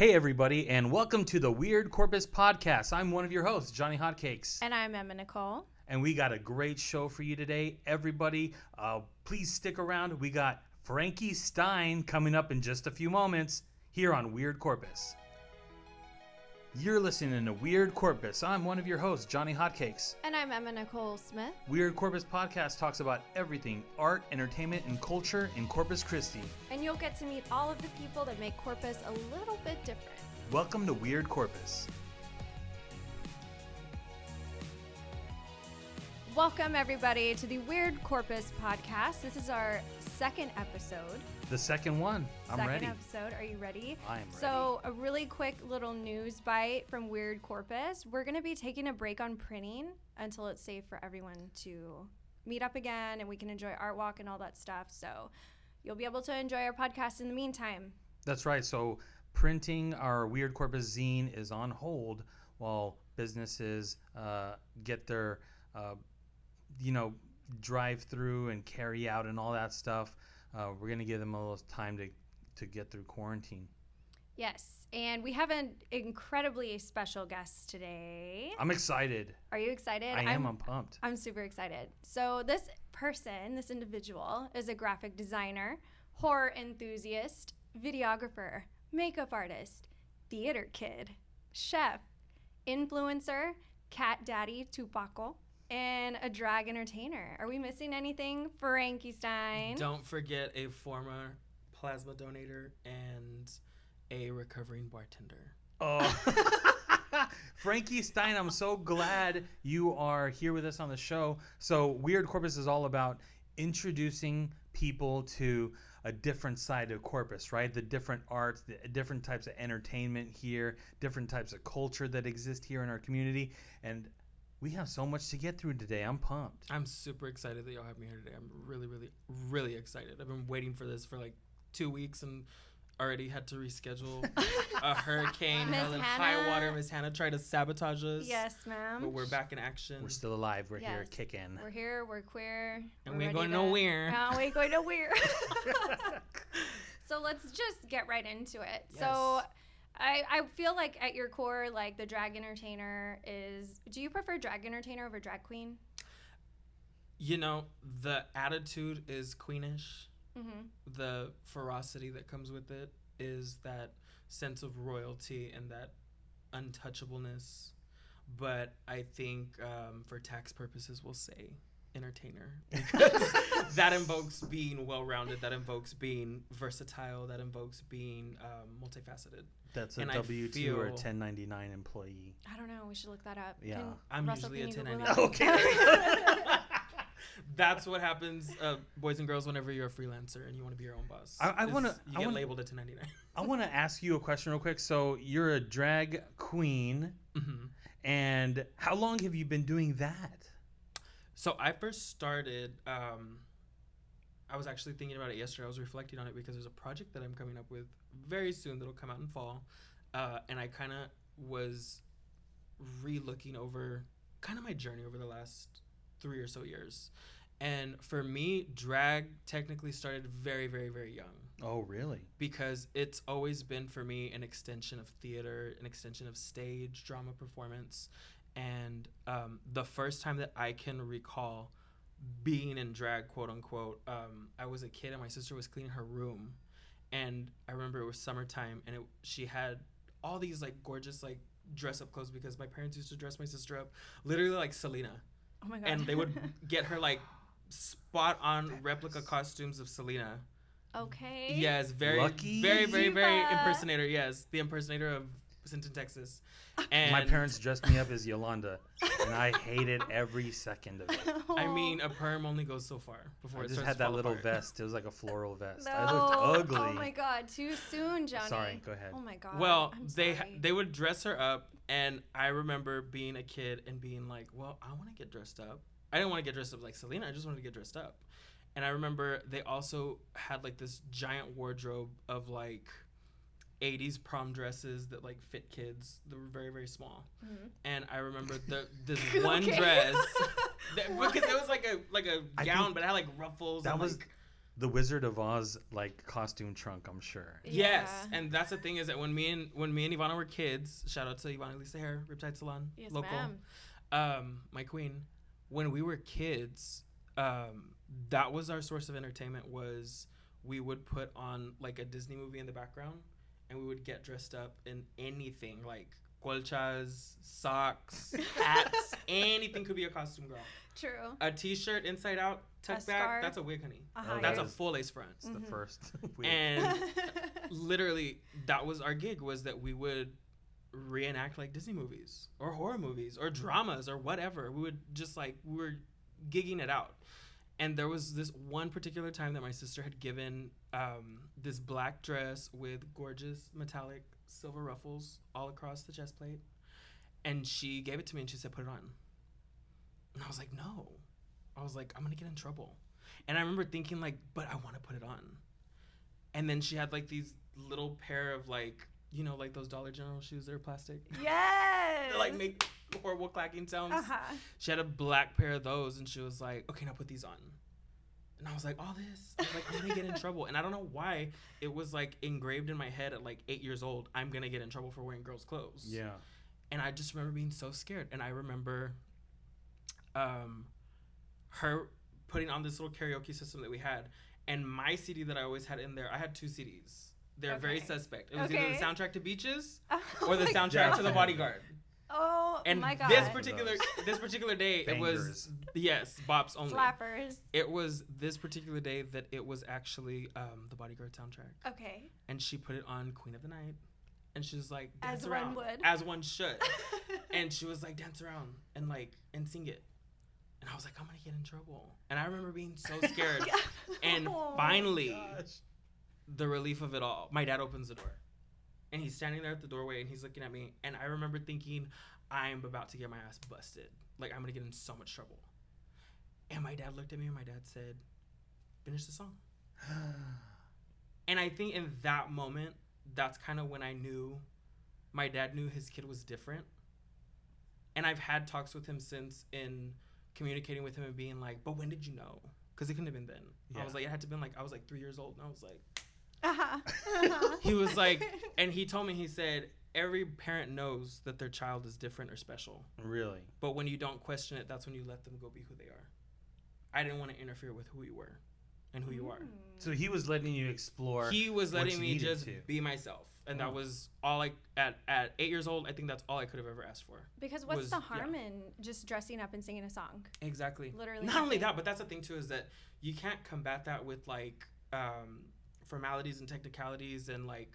Hey, everybody, and welcome to the Weird Corpus Podcast. I'm one of your hosts, Johnny Hotcakes, And I'm Emma Nicole. and we got a great show for you today. Everybody, uh, please stick around. We got Frankie Stein coming up in just a few moments here on Weird Corpus. You're listening to Weird Corpus. I'm one of your hosts, Johnny Hotcakes. And I'm Emma Nicole Smith. Weird Corpus Podcast talks about everything art, entertainment, and culture in Corpus Christi. And you'll get to meet all of the people that make Corpus a little bit different. Welcome to Weird Corpus. Welcome, everybody, to the Weird Corpus podcast. This is our second episode. The second one. I'm second ready. episode. Are you ready? I am So, a really quick little news bite from Weird Corpus. We're going to be taking a break on printing until it's safe for everyone to meet up again and we can enjoy Art Walk and all that stuff. So, you'll be able to enjoy our podcast in the meantime. That's right. So printing our Weird Corpus zine is on hold while businesses uh, get their, uh, you know, drive through and carry out and all that stuff. Uh, we're gonna give them a little time to to get through quarantine. Yes, and we have an incredibly special guest today. I'm excited. Are you excited? I am. I'm, I'm pumped. I'm super excited. So, this person, this individual, is a graphic designer, horror enthusiast, videographer, makeup artist, theater kid, chef, influencer, cat daddy Tupaco, and a drag entertainer. Are we missing anything, Frankie Stein? Don't forget a former plasma donator and a recovering bartender. Oh. Frankie Stein, I'm so glad you are here with us on the show. So, Weird Corpus is all about introducing people to a different side of Corpus, right? The different arts, the different types of entertainment here, different types of culture that exist here in our community. And we have so much to get through today. I'm pumped. I'm super excited that y'all have me here today. I'm really, really, really excited. I've been waiting for this for like two weeks and already had to reschedule a hurricane, Miss hell and high water. Miss Hanna tried to sabotage us. Yes, ma'am. But we're back in action. We're still alive. We're here kicking. We're here, we're queer. And we're we ain't ready going to- nowhere. No, we ain't going nowhere. so let's just get right into it. So Yes. I, I feel like at your core, like the drag entertainer is. Do you prefer drag entertainer over drag queen? You know, the attitude is queenish. Mm-hmm. the ferocity that comes with it is that sense of royalty and that untouchableness. But I think um, for tax purposes, we'll say entertainer because that invokes being well-rounded. That invokes being versatile. That invokes being um, multifaceted. That's a And I W 2 or a 1099 employee. I don't know. We should look that up. Yeah. Can- I'm Russell, usually a can you Google 1099. Okay. That's what happens, uh, boys and girls, whenever you're a freelancer and you want to be your own boss. I- I wanna- You I get wanna- labeled a 1099. I want to ask you a question real quick. So, you're a drag queen. hmm And how long have you been doing that? So I first started. Um, I was actually thinking about it yesterday. I was reflecting on it because there's a project that I'm coming up with very soon that'll come out in fall, uh, and I kind of was re-looking over kind of my journey over the last three or so years. And for me, drag technically started very, very, very young Oh, really? because it's always been for me an extension of theater, an extension of stage drama performance. And um, the first time that I can recall being in drag, quote unquote, um, I was a kid and my sister was cleaning her room, and I remember it was summertime, and it, she had all these like gorgeous like dress up clothes because my parents used to dress my sister up, literally like Selena, oh my god. and they would get her like spot on replica costumes of Selena. okay. Yes, very, Lucky very, very, very Diva. impersonator. Yes, the impersonator of Sinton, Texas. And My parents dressed me up as Yolanda, and I hated every second of it. I mean, a perm only goes so far before I it just had to that fall little apart. vest. It was like a floral vest. No. I looked ugly. Oh my god, too soon, Johnny. Sorry, go ahead. Oh my god. Well, I'm they sorry. they would dress her up, and I remember being a kid and being like, "Well, I want to get dressed up." I didn't want to get dressed up like Selena. I just wanted to get dressed up. And I remember they also had like this giant wardrobe of like 80s prom dresses that like fit kids. They were very very small. Mhm. And I remember the this one dress that, because it was like a like a I gown, but it had like ruffles. that and, was like, the Wizard of Oz like costume trunk. I'm sure. Yes, and that's the thing is that when me and when me and Ivana were kids, shout out to Ivana Lisa Hair, Riptide Salon, Yes, local, ma'am. um, my queen. When we were kids, um, that was our source of entertainment. Was we would put on like a Disney movie in the background, and we would get dressed up in anything like colchas, socks, hats, anything could be a costume girl. True. A T-shirt inside out, tucked back, scarf. that's a wig, honey. A That's a full lace front. It's the Mhm. first. wig. And literally that was our gig was that we would reenact like disney movies or horror movies or dramas or whatever we would just like we were gigging it out and there was this one particular time that my sister had given um, this black dress with gorgeous metallic silver ruffles all across the chest plate and she gave it to me and she said put it on and i was like no i was like i'm gonna get in trouble and i remember thinking like but i want to put it on and then she had like these little pair of like you know like those Dollar General shoes that are plastic. yes. They like make horrible clacking sounds. Uh huh. She had a black pair of those, and she was like, "Okay, now put these on." And I was like, "All this?" I was like, "I'm gonna get in trouble." And I don't know why it was like engraved in my head at like eight years old. I'm gonna get in trouble for wearing girls' clothes. yeah. And I just remember being so scared. And I remember, um, her putting on this little karaoke system that we had, and my CD that I always had in there. I had two CDs. They're very suspect. It was either the soundtrack to Beaches Oh or the soundtrack Yeah. to The Bodyguard. Oh And my god. this particular this particular day, it was yes, bops only. Flappers. It was this particular day that it was actually um, the Bodyguard soundtrack, Okay. and she put it on Queen of the Night, and she was like, As dance one would. as one should, and she was like, dance around and like and sing it, and I was like, I'm gonna get in trouble, and I remember being so scared, and Oh, finally, Gosh. the relief of it all, my dad opens the door, and he's standing there at the doorway, and he's looking at me, and I remember thinking, I'm about to get my ass busted, like I'm gonna get in so much trouble, and my dad looked at me, and my dad said, finish the song. And I think in that moment, that's kind of when I knew my dad knew his kid was different. And I've had talks with him since in communicating with him and being like, but when did you know? Because it couldn't have been then. yeah. I was like, it had to been like, I was like three years old. And I was like, Uh-huh. Uh-huh. he was like, and he told me, he said, every parent knows that their child is different or special. really? But when you don't question it, that's when you let them go be who they are. I didn't want to interfere with who you were and who you are. So he was letting you explore. he was what letting you me just to. be myself and that Oh. was all i at at eight years old i think that's all i could have ever asked for Because what's was- the yeah. harm in just dressing up and singing a song? exactly Literally not only that but that's the thing too is that you can't combat that with like um formalities and technicalities and like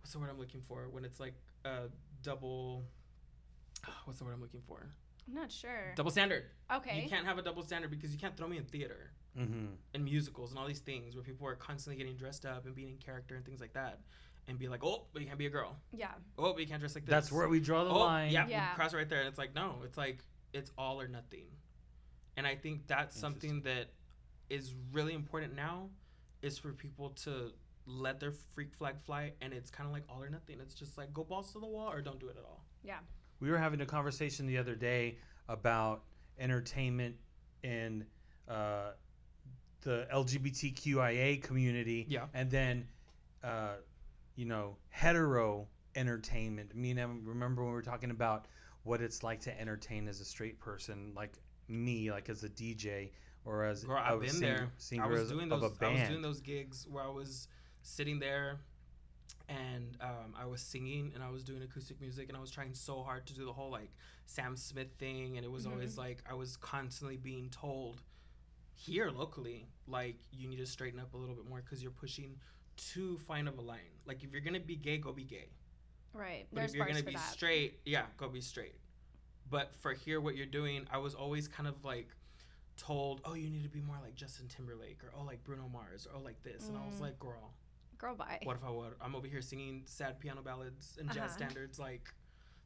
what's the word i'm looking for when it's like a double what's the word i'm looking for I'm not sure. double standard Okay. you can't have a double standard because you can't throw me in theater Mm-hmm. and musicals and all these things where people are constantly getting dressed up and being in character and things like that and be like oh but you can't be a girl Yeah. oh but you can't dress like this That's where we draw the oh, line. Yeah, Yeah. cross right there. And it's like, no, it's like, it's all or nothing. And I think that's something that is really important now is for people to let their freak flag fly. And it's kind of like all or nothing. It's just like, go balls to the wall or don't do it at all. Yeah. We were having a conversation the other day about entertainment in uh, the LGBTQIA community. Yeah. And then, uh, you know, hetero entertainment. Me and I remember when we were talking about what it's like to entertain as a straight person, like me, like as a DJ or as Girl, a I've been singer, there. singer I was doing those. a I was doing those gigs where I was sitting there, and um, I was singing and I was doing acoustic music and I was trying so hard to do the whole like Sam Smith thing and it was Mhm. always like I was constantly being told here locally like you need to straighten up a little bit more because you're pushing too fine of a line. Like if you're gonna be gay, go be gay. Right. But There's if you're gonna be that. straight, yeah, go be straight. But for here, what you're doing, I was always kind of like told, oh, you need to be more like Justin Timberlake or oh, like Bruno Mars or oh, like this, and I was Mm. like, girl, Girl, bye. what if I would? I'm over here singing sad piano ballads and jazz Uh-huh. standards. Like,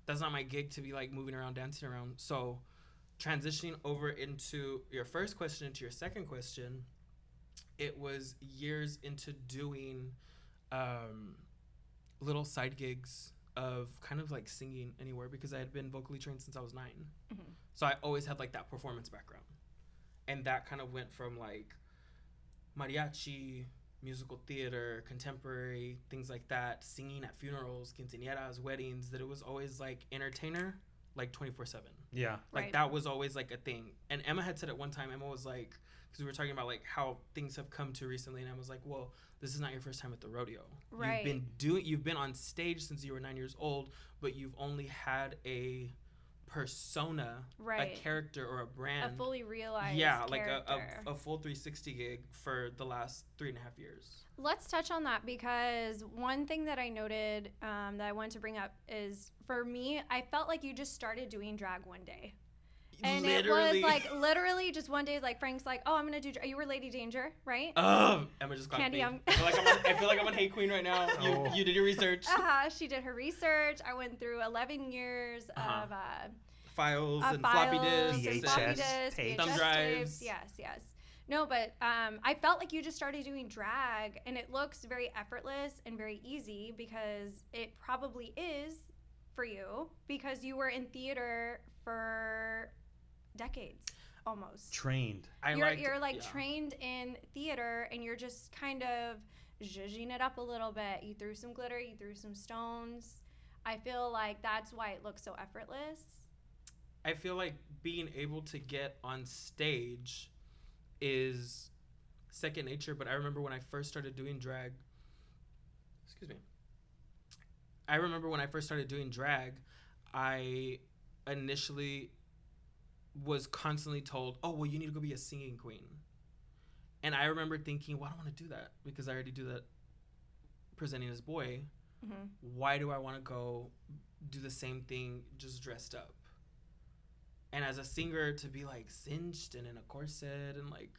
that's not my gig to be like moving around, dancing around. So, transitioning over into your first question into your second question, it was years into doing um, little side gigs of kind of like singing anywhere because I had been vocally trained since I was 9 Mhm. So I always had like that performance background. And that kind of went from like mariachi, musical theater, contemporary, things like that, singing at funerals, quinceañeras, weddings, that it was always like entertainer, like 24 7. Yeah. Like Right. that was always like a thing. And Emma had said at one time, Emma was like, because we were talking about like how things have come to recently, and I was like, well, this is not your first time at the rodeo. Right. You've been doing, you've been on stage since you were nine years old, but you've only had a persona, Right. a character, or a brand, a fully realized yeah, like a, a, a full 360 gig for the last three and a half years. Let's touch on that because one thing that I noted um, that I wanted to bring up is for me, I felt like you just started doing drag one day. And it was like literally just one day, like Frank's like, "Oh, I'm gonna do." dra- You were Lady Danger, right? Oh, Emma just clocked Candy, me. I'm- I feel like I'm on, I feel like I'm on Hey Qween right now. You, Oh. you did your research. Uh-huh. She did her research. I went through 11 years Uh-huh. of uh, Files uh, and floppy files disks. and floppy disks, tapes. Thumb drives. Yes, yes. No, but um, I felt like you just started doing drag, and it looks very effortless and very easy because it probably is for you because you were in theater for decades almost. Trained. I you're liked- you're like yeah. trained in theater, and you're just kind of zhuzhing it up a little bit. You threw some glitter, you threw some stones. I feel like that's why it looks so effortless. I feel like being able to get on stage is second nature, but I remember when I first started doing drag. Excuse me. I remember when I first started doing drag, I initially was constantly told, "Oh, well, you need to go be a singing queen." And I remember thinking, "Well, I don't want to do that because I already do that presenting as boy. Mm-hmm. why do I want to go do the same thing just dressed up? And as a singer, to be like singed and in a corset and like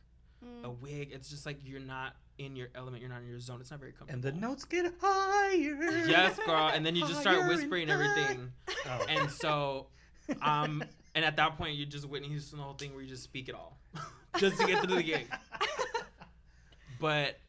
Mm. a wig, it's just like you're not in your element, you're not in your zone. It's not very comfortable. And the notes get higher. Yes, girl. And then you just start Higher and whispering everything. Oh. And so, um, and at that point, you're just Whitney Houston the whole thing where you just speak it all just to get through the gig. But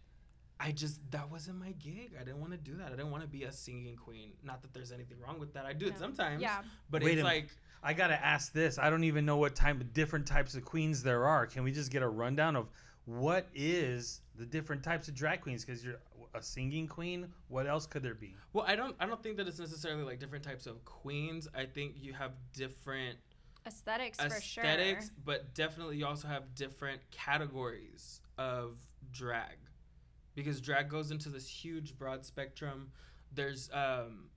I just that wasn't my gig. I didn't want to do that. I didn't want to be a singing queen. Not that there's anything wrong with that. I do it sometimes. Yeah. But Wait it's like I gotta ask this. I don't even know what type of different types of queens there are. Can we just get a rundown of what is the different types of drag queens? Because you're a singing queen. What else could there be? well, I don't I don't think that it's necessarily like different types of queens. I think you have different Aesthetics, for sure. aesthetics, but definitely you also have different categories of drag. Because drag goes into this huge broad spectrum. There's um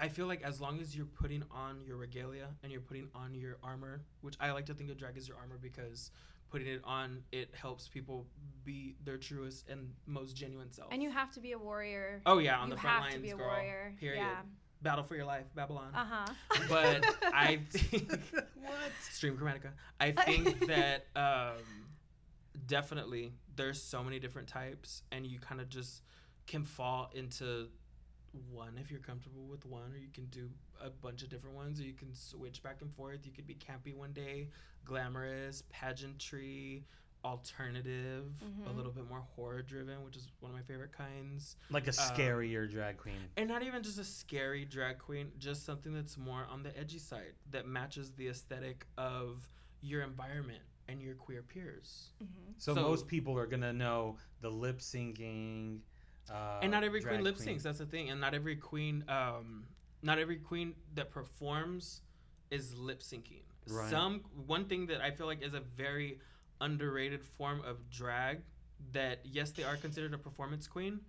I feel like as long as you're putting on your regalia and you're putting on your armor, which I like to think of drag as your armor because putting it on it helps people be their truest and most genuine self. And you have to be a warrior. Oh yeah, on you the front have lines, to be a girl. warrior. Period. Yeah. Battle for your life, Babylon. Uh huh. But I think what? Stream Chromatica. I think that um, definitely there's so many different types, and you kind of just can fall into one if you're comfortable with one, or you can do a bunch of different ones, or you can switch back and forth. You could be campy one day, glamorous, pageantry, alternative, a Mhm. little bit more horror driven, which is one of my favorite kinds. Like a Um, scarier drag queen. And not even just a scary drag queen, just something that's more on the edgy side that matches the aesthetic of your environment and your queer peers. hmm So, so- most people are gonna know the lip syncing. Uh, and not every queen lip syncs, that's the thing. And not every queen um not every queen that performs is lip syncing. Right. Some one thing that I feel like is a very underrated form of drag that yes they are considered a performance queen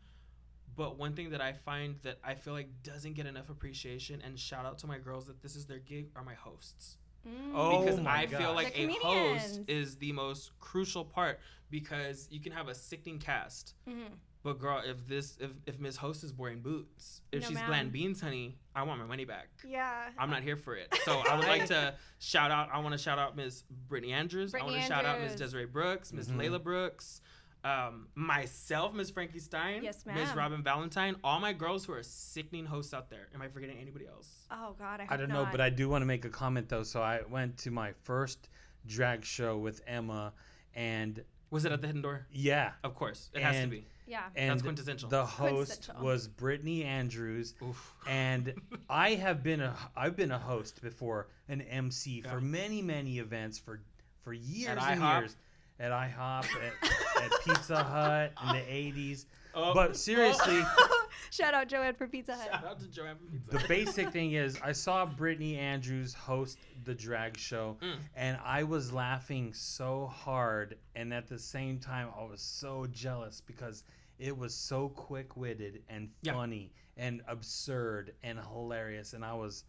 but one thing that i find that i feel like doesn't get enough appreciation and shout out to my girls that this is their gig are my hosts. Oh because my I feel like a host is the most crucial part because you can have a sickening cast, hmm but girl, if this if if Miss Host is wearing boots, if No, she's ma'am. bland beans, honey, I want my money back. Yeah. I'm not here for it. So I would like to shout out. I want to shout out Miss Brittany Andrews. I Brittany want to shout out Miss Desiree Brooks, Miss Mhm. Layla Brooks, um, myself, Miss Frankie Stein, Yes, Miss. Robin Valentine. All my girls who are sickening hosts out there. Am I forgetting anybody else? Oh God, I, hope I don't know, but I do want to make a comment though. So I went to my first drag show with Emma, and Was it at the Hidden Door? yeah, Of course, it has to be. yeah. and That's quintessential. the host Quintessential. was Brittany Andrews, Oof. and I have been a I've been a host before, an MC for many many events for for years At and IHOP? years. at IHOP, at, at Pizza Hut in the 80s. Oh, But seriously, Shout out Joanne for Pizza Hut. Shout out to Joanne from Pizza. the basic thing is I saw Brittany Andrews host the drag show Mm. and I was laughing so hard and at the same time I was so jealous because it was so quick-witted and Yeah. funny and absurd and hilarious and I was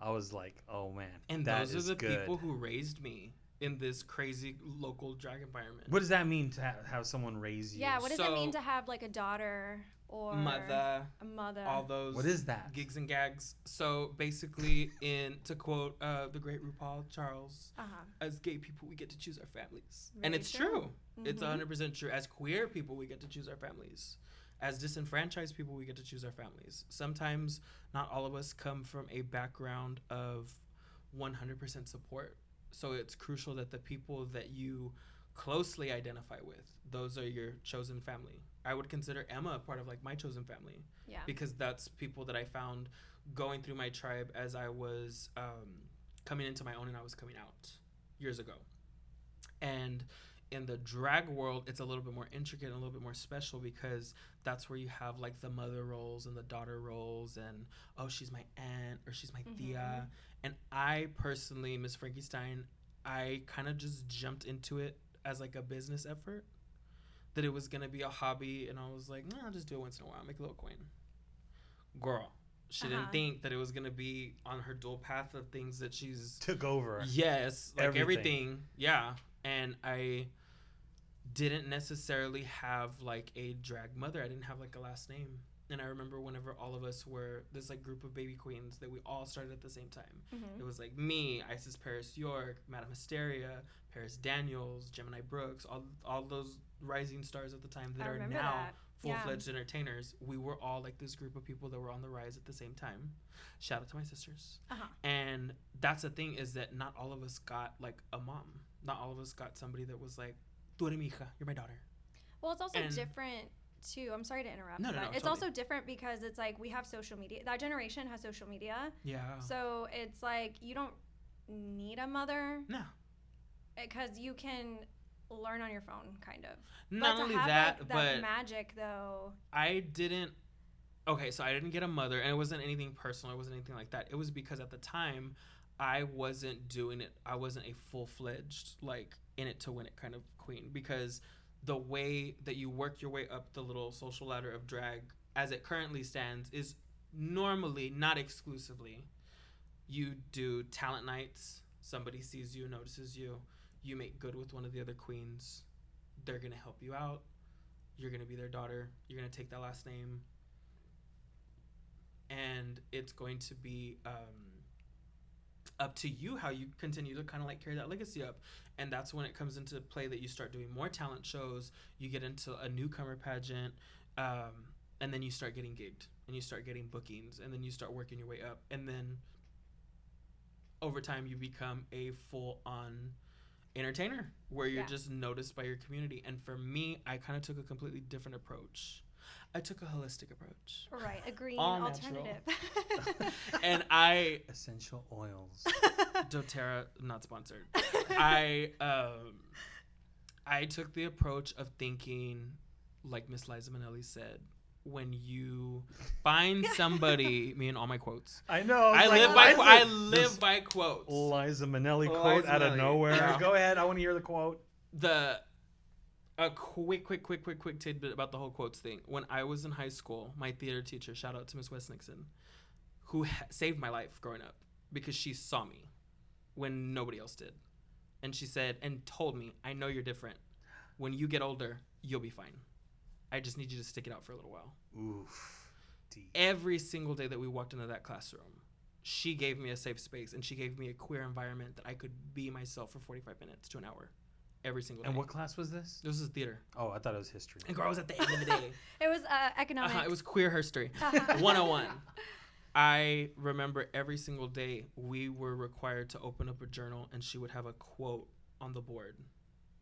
I was like, "Oh man, and that those is are the good." people who raised me in this crazy local drag environment. What does that mean to ha- have someone raise you? Yeah, what does it mean to have like a daughter or Mother, a mother? all those. What is that? Gigs and gags. So basically, in to quote uh, the great RuPaul Charles, uh-huh. as gay people, we get to choose our families, Very and it's true. true. It's Mhm. 100 percent true. As queer people, we get to choose our families. As disenfranchised people, we get to choose our families. Sometimes, not all of us come from a background of 100% support. So it's crucial that the people that you closely identify with, those are your chosen family. I would consider Emma a part of like my chosen family Yeah. because that's people that I found going through my tribe as I was um, coming into my own and I was coming out years ago. And in the drag world, it's a little bit more intricate and a little bit more special because that's where you have like the mother roles and the daughter roles, and oh, she's my aunt or she's my tia. And I personally, Miss Frankie Stein, I kind of just jumped into it as like a business effort. That it was gonna be a hobby, and I was like, nah, I'll just do it once in a while, make a little coin. Girl, she Uh-huh. didn't think that it was gonna be on her dual path of things that she's Took over. Yes, like Everything. everything. Yeah. And I didn't necessarily have like a drag mother. I didn't have like a last name. And I remember whenever all of us were this like group of baby queens that we all started at the same time. Mhm. It was like me, Isis Paris York, Madame Hysteria, Paris Daniels, Gemini Brooks, all all those rising stars at the time that I are now that. Full fledged entertainers. We were all like this group of people that were on the rise at the same time. Shout out to my sisters. Uh-huh. And that's the thing is that not all of us got like a mom. Not all of us got somebody that was like, "Tu eres mi hija, you're my daughter." Well, it's also And- different too. I'm sorry to interrupt, No, no, but no, it's totally. also different because it's like we have social media. That generation has social media, Yeah. so it's like you don't need a mother no. because you can learn on your phone, kind of. Not but only have that, like, but that magic though. I didn't. Okay, so I didn't get a mother, and it wasn't anything personal. It wasn't anything like that. It was because at the time, I wasn't doing it. I wasn't a full fledged like in it to win it kind of queen because the way that you work your way up the little social ladder of drag as it currently stands is normally not exclusively you do talent nights somebody sees you notices you you make good with one of the other queens they're gonna help you out. You're gonna be their daughter. You're gonna take that last name. And it's going to be um, up to you how you continue to kind of like carry that legacy up. And that's when it comes into play that you start doing more talent shows you get into a newcomer pageant um, and then you start getting gigged and you start getting bookings and then you start working your way up and then over time you become a full-on entertainer where you're Yeah. just noticed by your community and for me i kind of took a completely different approach i took a holistic approach Right, a green All natural. alternative. and i Essential oils. doterra not sponsored I um I took the approach of thinking like Miss Liza Minnelli said when you find somebody me and all my quotes I know. I was live like, by Liza- qu- I live by quotes Liza Minnelli Liza quote out of nowhere. Yeah. Go ahead. I want to hear the quote. the a quick quick quick quick quick tidbit about the whole quotes thing when I was in high school my theater teacher shout out to Miss West Nixon who ha- saved my life growing up because she saw me when nobody else did and she said and told me I know you're different when you get older you'll be fine I just need you to stick it out for a little while Oof. Deep. every single day that we walked into that classroom she gave me a safe space and she gave me a queer environment that I could be myself for 45 minutes to an hour every single day And what class was this? this was theater Oh, I thought it was history. and girl was at the end of the day it was uh, economics. uh-huh, it was queer history 101 I remember every single day we were required to open up a journal and she would have a quote on the board.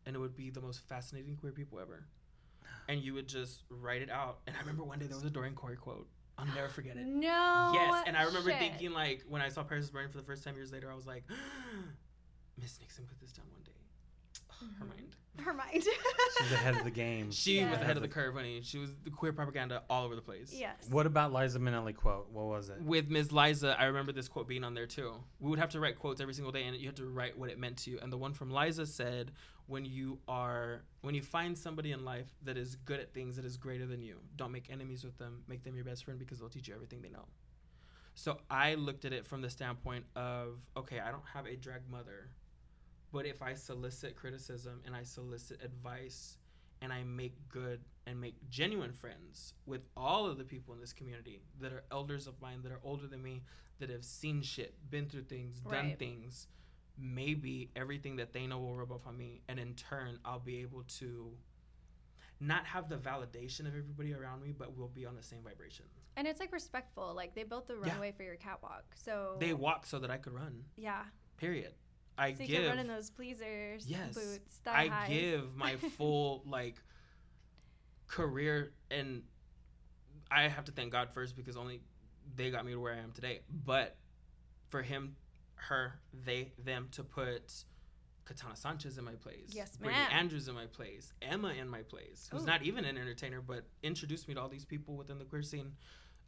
And it would be the most fascinating queer people ever. And you would just write it out. And I remember one day there was a Dorian Corey quote. I'll never forget it. No. yes. And I remember shit. thinking, like, when I saw Paris is Burning for the first time years later, I was like, Miss Nixon put this down one day. her mm-hmm. mind. Her mind. She's ahead of the game. She was Yes. ahead of the curve, honey. She was the queer propaganda all over the place. yes. What about Liza Minnelli quote? What was it? With Ms. Liza, I remember this quote being on there too. We would have to write quotes every single day, and you had to write what it meant to you. And the one from Liza said, "When you are, when you find somebody in life that is good at things that is greater than you, don't make enemies with them. Make them your best friend because they'll teach you everything they know." So I looked at it from the standpoint of, okay, I don't have a drag mother, but if I solicit criticism and I solicit advice and I make good and make genuine friends with all of the people in this community that are elders of mine, that are older than me, that have seen shit, been through things, done things, maybe everything that they know will rub off on me. And in turn, I'll be able to not have the validation of everybody around me, but we'll be on the same vibration. And it's like respectful. Like they built the Yeah. runway for your catwalk. So They walk so that I could run, Yeah. period. I so you give. can run in those pleasers, Yes. boots, I highs. give my full like career and I have to thank God first because only they got me to where I am today. But for him, her, they, them to put Katana Sanchez in my place, Yes, Brittany. Andrews in my place, Emma in my place, who's Ooh. not even an entertainer, but introduced me to all these people within the queer scene.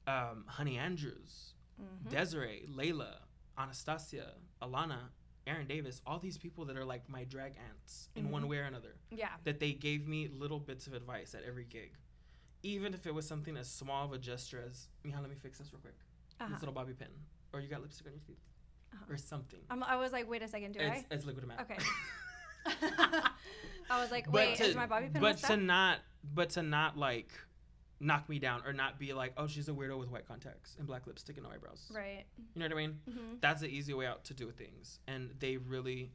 Um, Honey Andrews, Mhm. Desiree, Layla, Anastasia, Alana, Aaron Davis, all these people that are like my drag aunts in one Mhm. way or another, Yeah. that they gave me little bits of advice at every gig. Even if it was something as small of a gesture as, Mija, let me fix this real quick. Uh-huh. This little bobby pin. Or you got lipstick on your teeth. Uh-huh. Or something. I'm, I was like, wait a second, do it's, it's liquid matte. Okay. I was like, wait, to, is my bobby pin but to up? not, but to not like knock me down or not be like, oh, she's a weirdo with white contacts and black lipstick and no eyebrows. Right. You know what I mean? hmm That's the easy way out to do things, and they really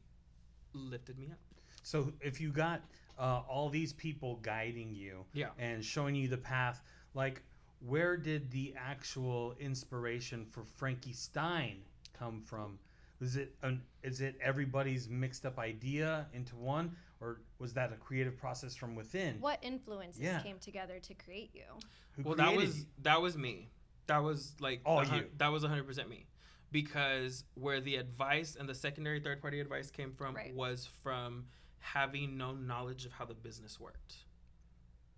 lifted me up. So if you got uh, all these people guiding you Yeah. and showing you the path, like where did the actual inspiration for Frankie Stein come from? Is it an, is it everybody's mixed up idea into one, or was that a creative process from within? What influences Yeah. came together to create you? Who well, that was you? that was me. That was like All you. That was 100 percent me, because where the advice and the secondary third party advice came from Right. was from having no knowledge of how the business worked,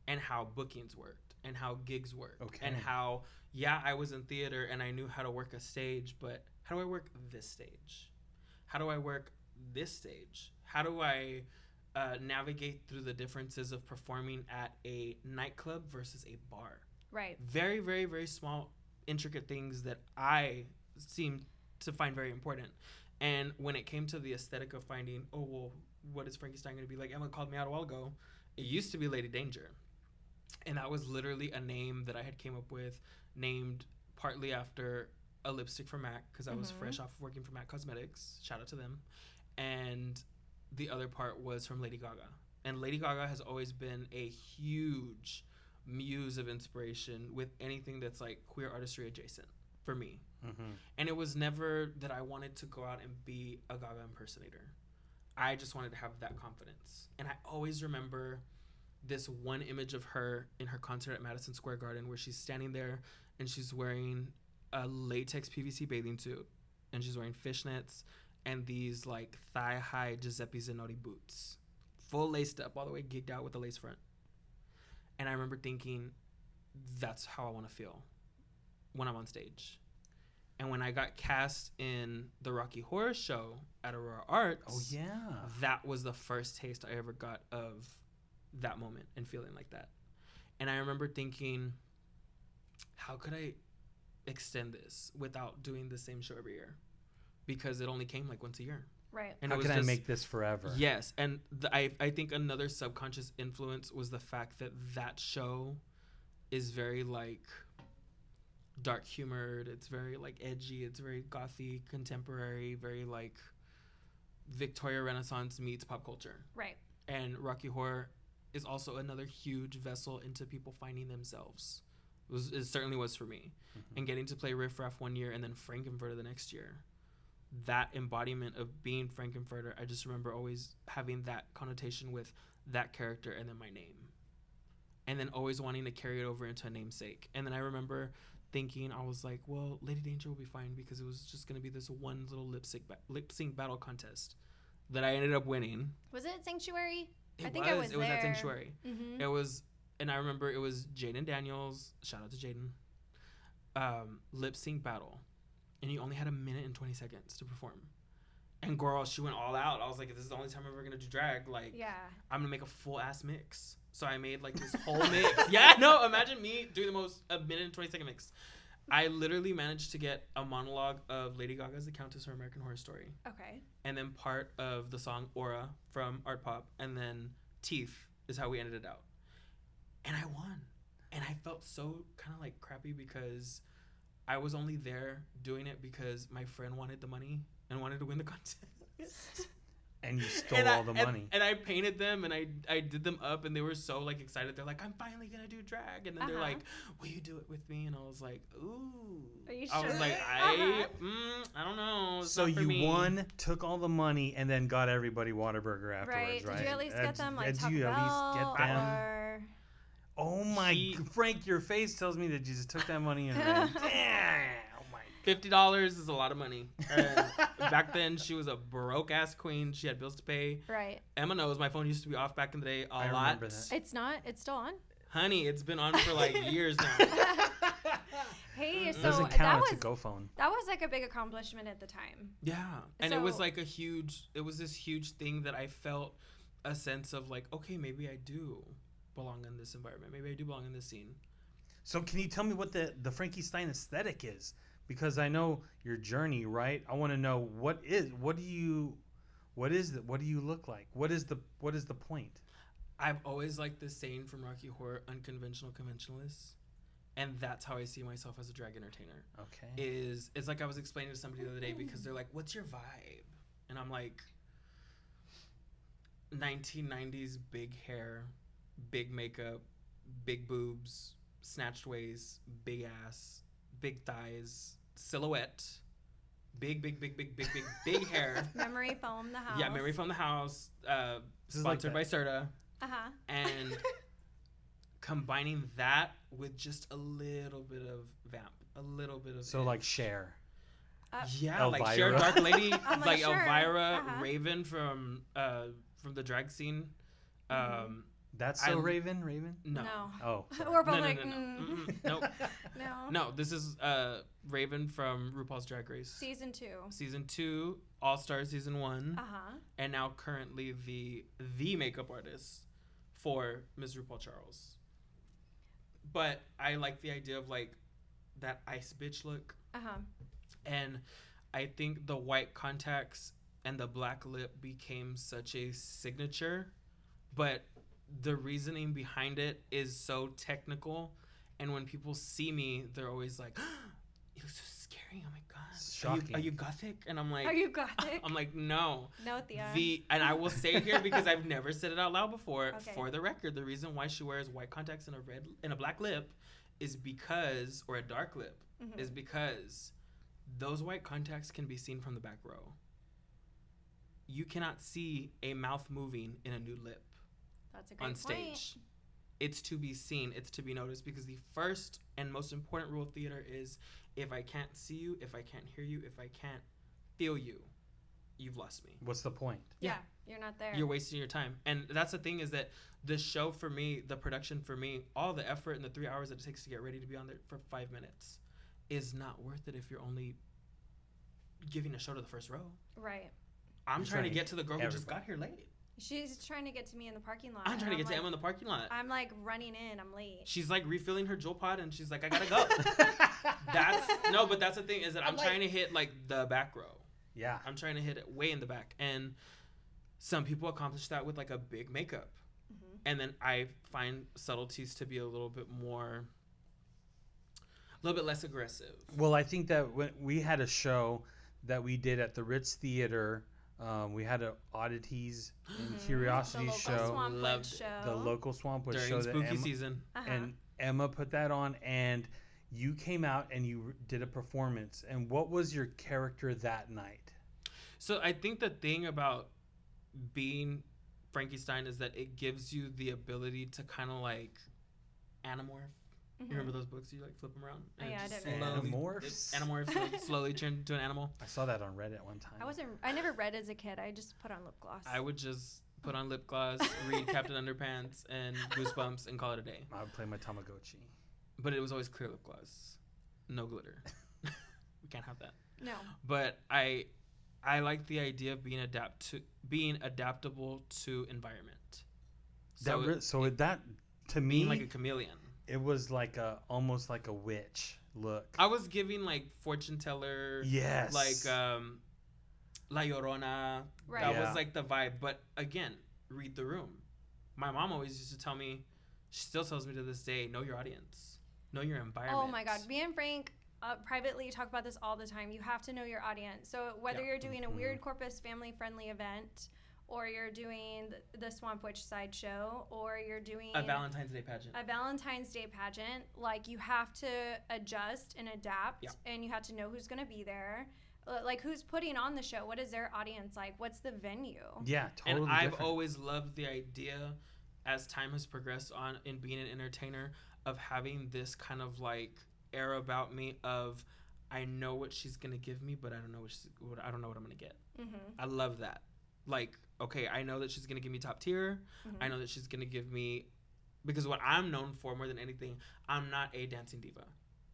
and how bookings worked, and how gigs worked, and how yeah I was in theater and I knew how to work a stage, but how do I work this stage? How do I work this stage? How do I uh, navigate through the differences of performing at a nightclub versus a bar? Right. very very very small intricate things that i seem to find very important and when it came to the aesthetic of finding oh well what is Frankie Stein going to be like emma called me out a while ago it used to be lady danger and that was literally a name that i had came up with named partly after a lipstick from mac because i was Mhm. fresh off of working for mac cosmetics shout out to them and the other part was from lady gaga and lady gaga has always been a huge muse of inspiration with anything that's like queer artistry adjacent for me. Mhm. And it was never that I wanted to go out and be a Gaga impersonator. I just wanted to have that confidence. And I always remember this one image of her in her concert at Madison Square Garden where she's standing there and she's wearing a latex PVC bathing suit and she's wearing fishnets and these like thigh high Giuseppe Zanotti boots. Full laced up, all the way gigged out with a lace front. And I remember thinking, that's how I want to feel when I'm on stage. And when I got cast in the Rocky Horror Show at Aurora Arts, Oh yeah. that was the first taste I ever got of that moment and feeling like that. And I remember thinking, how could I extend this without doing the same show every year? Because it only came like once a year. Right. And How it was can I make this forever? Yes, and the, I I think another subconscious influence was the fact that that show is very like dark humored. It's very like edgy. It's very gothy, contemporary, very like Victoria Renaissance meets pop culture. Right. And Rocky Horror is also another huge vessel into people finding themselves. It, was, it certainly was for me. Mhm. And getting to play Riff Raff one year and then Frank-N-Furter the next year. That embodiment of being Frank-N-Furter, I just remember always having that connotation with that character and then my name. And then always wanting to carry it over into a namesake. And then I remember thinking, I was like, well, Lady Danger will be fine because it was just going to be this one little lip sync, ba- lip sync battle contest. that I ended up winning. Was it Sanctuary? It I think I was It was at. Sanctuary. Mm-hmm. It was, and I remember it was Jaden Daniels. Shout out to Jaden. Um, lip sync battle, and you only had a minute and twenty seconds to perform. And girl, she went all out. I was like, this is the only time I'm ever gonna do drag, like, Yeah. I'm gonna make a full ass mix. So I made like this whole mix. Yeah, no, imagine me doing the most a minute and twenty second mix. I literally managed to get a monologue of Lady Gaga's The Countess from American Horror Story, Okay. and then part of the song Aura from ARTPOP, and then Teeth is how we ended it out. And I won. And I felt so kind of like crappy because I was only there doing it because my friend wanted the money and wanted to win the contest. And you stole and I- all the and- money. And, I painted them and I I did them up and they were so like excited. They're like, I'm finally gonna do drag. And then they're Uh-huh. like, Will you do it with me? And I was like, Ooh. Are you sure? I was like, I Uh-huh. mm, I don't know. It's so you me." won, took all the money, and then got everybody Whataburger afterwards, Right. right? Did you at least get them like did Taco you at Bell least get them? or? Oh my, He- Frank, your face tells me that you just took that money and ran. Damn. Oh my. Fifty dollars is a lot of money. And back then, she was a broke ass queen. She had bills to pay. Right. Emma knows my phone used to be off back in the day a I lot. remember that. It's not. It's still on. Honey, it's been on for like years now. Hey, so Doesn't that count. was It's a go phone. that was like a big accomplishment at the time. Yeah. And it was So- like a huge it was this huge thing that I felt a sense of like, okay, maybe I do belong in this environment. Maybe I do belong in this scene. So can you tell me what the the Frankie Stein aesthetic is? Because I know your journey, right? I want to know what is what do you what is it? What do you look like? What is the what is the point? I've always liked this saying from Rocky Horror, unconventional conventionalists. And that's how I see myself as a drag entertainer. Okay. Is it's like I was explaining to somebody the other day because they're like, What's your vibe? And I'm like 1990s big hair, big makeup, big boobs, snatched waist, big ass, big thighs, silhouette, big, big, big, big, big, big, big hair. Memory foam the house. Yeah, memory from the House, uh, This is like sponsored by Serta, Uh huh. and combining that with just a little bit of vamp, a little bit of so it. like Cher. Uh, yeah, like Cher, Dark Lady, like like, sure. Elvira, Uh-huh. Raven from uh from the drag scene. Um, Mhm. That's so I- Raven, Raven. no. Oh, sorry. We're both No, no, like, no, no. mm. Mm-mm. Nope. no. No, this is uh Raven from RuPaul's Drag Race. Season two. season two, All Star season one, Uh huh. and now currently the the makeup artist for Ms. RuPaul Charles. But I like the idea of like that ice bitch look, Uh huh. and I think the white contacts and the black lip became such a signature, but the reasoning behind it is so technical, and when people see me, they're always like. You look so scary. Oh my god! Are you, Shocking. are you gothic? And I'm like, Are you gothic? I'm like, no. no, Thea. The and I will say it here because I've never said it out loud before. Okay. For the record, the reason why she wears white contacts and a red and a black lip is because, or a dark lip, Mhm. is because those white contacts can be seen from the back row. You cannot see a mouth moving in a nude lip That's a great on point. stage. It's to be seen, it's to be noticed because the first and most important rule of theater is if I can't see you, if I can't hear you, if I can't feel you, you've lost me. What's the point? Yeah. Yeah. you're not there. You're wasting your time. And that's the thing is that the show for me, the production for me, all the effort and the three hours that it takes to get ready to be on there for five minutes is not worth it if you're only giving a show to the first row. right. I'm trying, trying to to get to the girl who just got here late. She's trying to get to me in the parking lot. I'm trying to get to like, Emma in the parking lot. I'm like running in. I'm late. She's like refilling her Juul pod and she's like, I gotta go. that's no, but that's the thing is that I'm, I'm like- trying to hit like the back row. yeah. I'm trying to hit it way in the back. And some people accomplish that with like a big makeup. Mhm. And then I find subtleties to be a little bit more, a little bit less aggressive. Well, I think that when we had a show that we did at the Ritz Theater, um, we had a oddities and Mhm. curiosities the local show, Swampwood Loved show. the local Swampwood During show that spooky Emma, season. Uh-huh. and Emma put that on, and you came out and you did a performance. And what was your character that night? So I think the thing about being Frankie Stein is that it gives you the ability to kind of like anamorph. Mm-hmm. You remember those books? You like flip them around. Oh, yeah, I just did slowly- Animorphs? it- Animorphs slowly, slowly turn into an animal. I saw that on Reddit one time. I wasn't. I never read as a kid. I just put on lip gloss. I would just put on lip gloss, read Captain Underpants and Goosebumps, and call it a day. I would play my Tamagotchi. But it was always clear lip gloss, no glitter. we can't have that. no. But I, I like the idea of being adapt to being adaptable to environment. That So it- so that to me being like a chameleon. It was like a almost like a witch look. I was giving like fortune teller, yes. like um, La Llorona. Right. That Yeah. was like the vibe. But again, read the room. My mom always used to tell me. She still tells me to this day, know your audience, know your environment. Oh my God. Me and Frank uh, privately talk about this all the time. You have to know your audience. So whether Yeah. you're doing a Mhm. weird Corpus family friendly event, or you're doing the, the Swamp Witch sideshow, or you're doing A Valentine's Day pageant. a Valentine's Day pageant, like you have to adjust and adapt, Yeah. and you have to know who's going to be there. Like who's putting on the show? What is their audience like? What's the venue? yeah, totally and I've different. always loved the idea as time has progressed on in being an entertainer of having this kind of like air about me of I know what she's gonna give me, but I don't know what, she's, what I don't know what I'm gonna get. Mm-hmm. I love that. Like, okay, I know that she's gonna give me top tier. Mm-hmm. I know that she's gonna give me because what I'm known for more than anything, I'm not a dancing diva.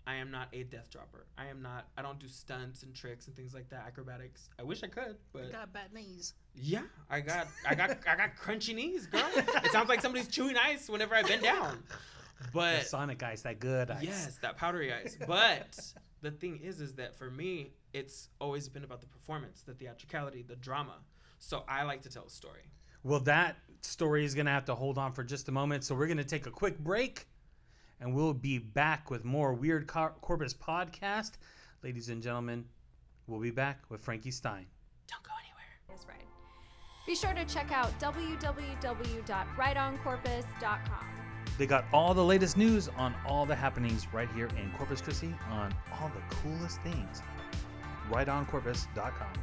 I am not a death dropper. I am not. I don't do stunts and tricks and things like that. Acrobatics. I wish I could, but you got bad knees. yeah, I got, I got, I got crunchy knees, girl. It sounds like somebody's chewing ice whenever I bend down. The But Sonic ice, that good ice. yes, that powdery ice. But the thing is, is that for me, it's always been about the performance, the theatricality, the drama. So I like to tell a story. Well, that story is going to have to hold on for just a moment. So we're going to take a quick break and we'll be back with more Weird Cor- Corpus podcast. Ladies and gentlemen, we'll be back with Frankie Stein. Don't go anywhere. Is right. Be sure to check out www.rightoncorpus.com. They got all the latest news on all the happenings right here in Corpus Christi on all the coolest things. RightOnCorpus.com.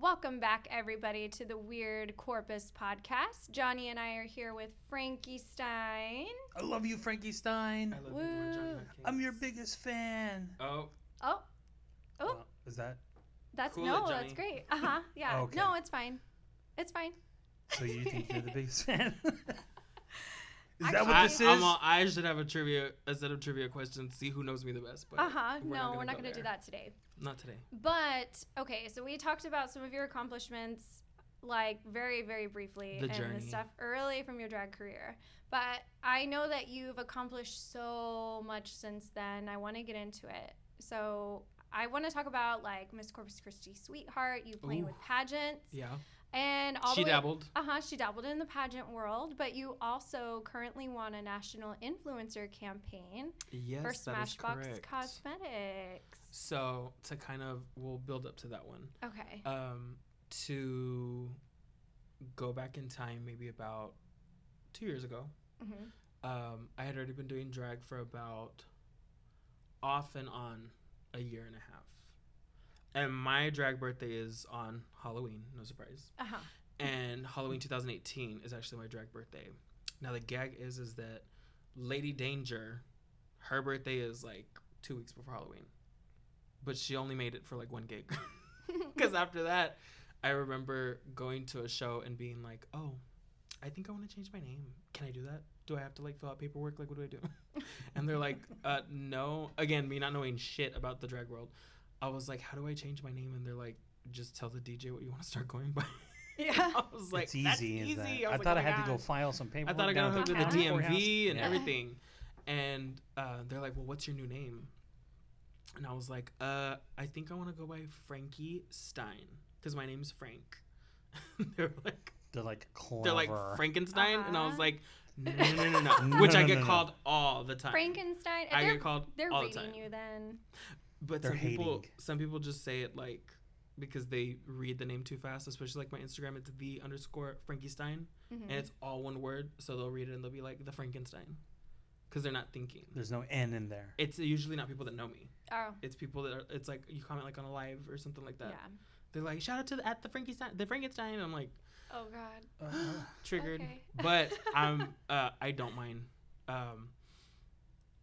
Welcome back, everybody, to the Weird Corpus podcast. Johnny and I are here with Frankie Stein. I love you, Frankie Stein. I love you more, John Hopkins. I'm your biggest fan. Oh, Oh, oh, Well, is that that's Cool no, it, that's great. Uh huh. Yeah. Okay. No, it's fine. It's fine. so? You think you're the biggest fan? is that Actually- what I, this is? I'm a, I should have a trivia, a set of trivia questions. See who knows me the best. But Uh huh. we're No, not we're not going to do that today. Not today. But okay, so we talked about some of your accomplishments, like very, very briefly, The and journey. the stuff early from your drag career. But I know that you've accomplished so much since then. I want to get into it. So I want to talk about like Miss Corpus Christi Sweetheart, you playing Ooh. with pageants, Yeah. And all she dabbled. Uh huh. She dabbled in the pageant world, but you also currently won a national influencer campaign Yes, for Smashbox. Cosmetics. So to kind of, we'll build up to that one. Okay. Um, to go back in time, maybe about two years ago, hmm um, I had already been doing drag for about off and on a year and a half. And my drag birthday is on Halloween, no surprise. Uh huh. And Halloween 2018 is actually my drag birthday. Now the gag is is that Lady Danger, her birthday is like two weeks before Halloween, but she only made it for like one gig. Because after that, I remember going to a show and being like, "Oh, I think I want to change my name. Can I do that? Do I have to like fill out paperwork? Like, what do I do?" and they're like, uh, "No." Again, me not knowing shit about the drag world, I was like, "How do I change my name?" And they're like, "Just tell the DJ what you want to start going by." Yeah. I was like, it's easy. is easy." that? I, I, like, thought "Oh I my had to go file some paperwork. I thought I got down hooked at with the DMV and Yeah. everything. And uh, they're like, well, what's your new name? And I was like, uh, I think I want to go by Frankie Stein because my name's Frank. they're like, They're like clever. they're like Frankenstein, and I was Uh-huh. like, no, no, no, no, no. No, Which I get no, no. called all the time. Frankenstein. I get called they're all the reading time. you then. But They're some people, some people just say it like because they read the name too fast. Especially like my Instagram, it's the underscore Frankie Stein, Mhm. and it's all one word. So they'll read it and they'll be like the Frankenstein, because they're not thinking. There's no N in there. It's usually not people that know me. oh, It's people that are. It's like you comment like on a live or something like that. yeah. They're like, shout out to the, at the Frankenstein, the Frankenstein. I'm like, Oh God. Uh, Triggered. But I'm uh, I don't mind. Um,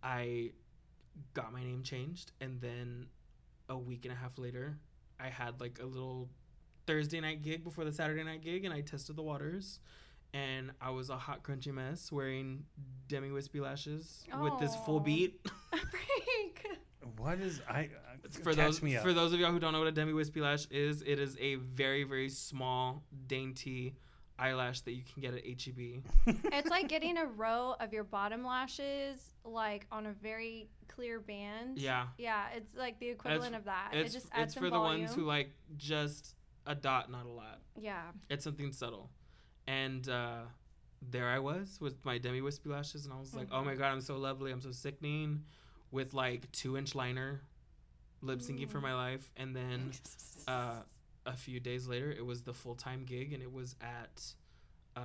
I got my name changed, and then a week and a half later, I had like a little Thursday night gig before the Saturday night gig, and I tested the waters. And I was a hot, crunchy mess wearing demi wispy lashes with this full beat. What is I? Uh, for catch those me up. for those of y'all who don't know what a demi wispy lash is, it is a very very small, dainty eyelash that you can get at E HEB. It's like getting a row of your bottom lashes like on a very clear band. Yeah, Yeah, it's like the equivalent of that. it's it just adds it's for the volume. ones who like just a dot, not a lot. Yeah. It's something subtle, and uh, there I was with my demi wispy lashes, and I was like, oh my god, I'm so lovely, I'm so sickening, with like two inch liner, lip syncing for Mm. my life, and then uh, a few days later, it was the full time gig, and it was at um,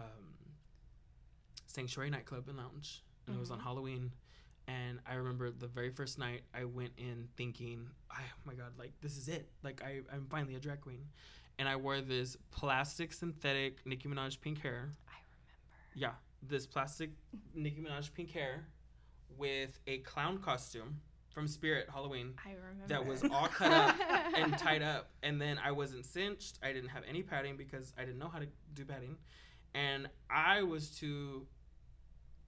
Sanctuary Nightclub and Lounge, and it was on Mhm. Halloween. And I remember the very first night I went in thinking, oh my god, like this is it. Like I, I'm finally a drag queen. And I wore this plastic synthetic Nicki Minaj pink hair. I remember. Yeah, this plastic Nicki Minaj pink hair with a clown costume from Spirit Halloween I remember. that was all cut up and tied up. And then I wasn't cinched. I didn't have any padding because I didn't know how to do padding. And I was too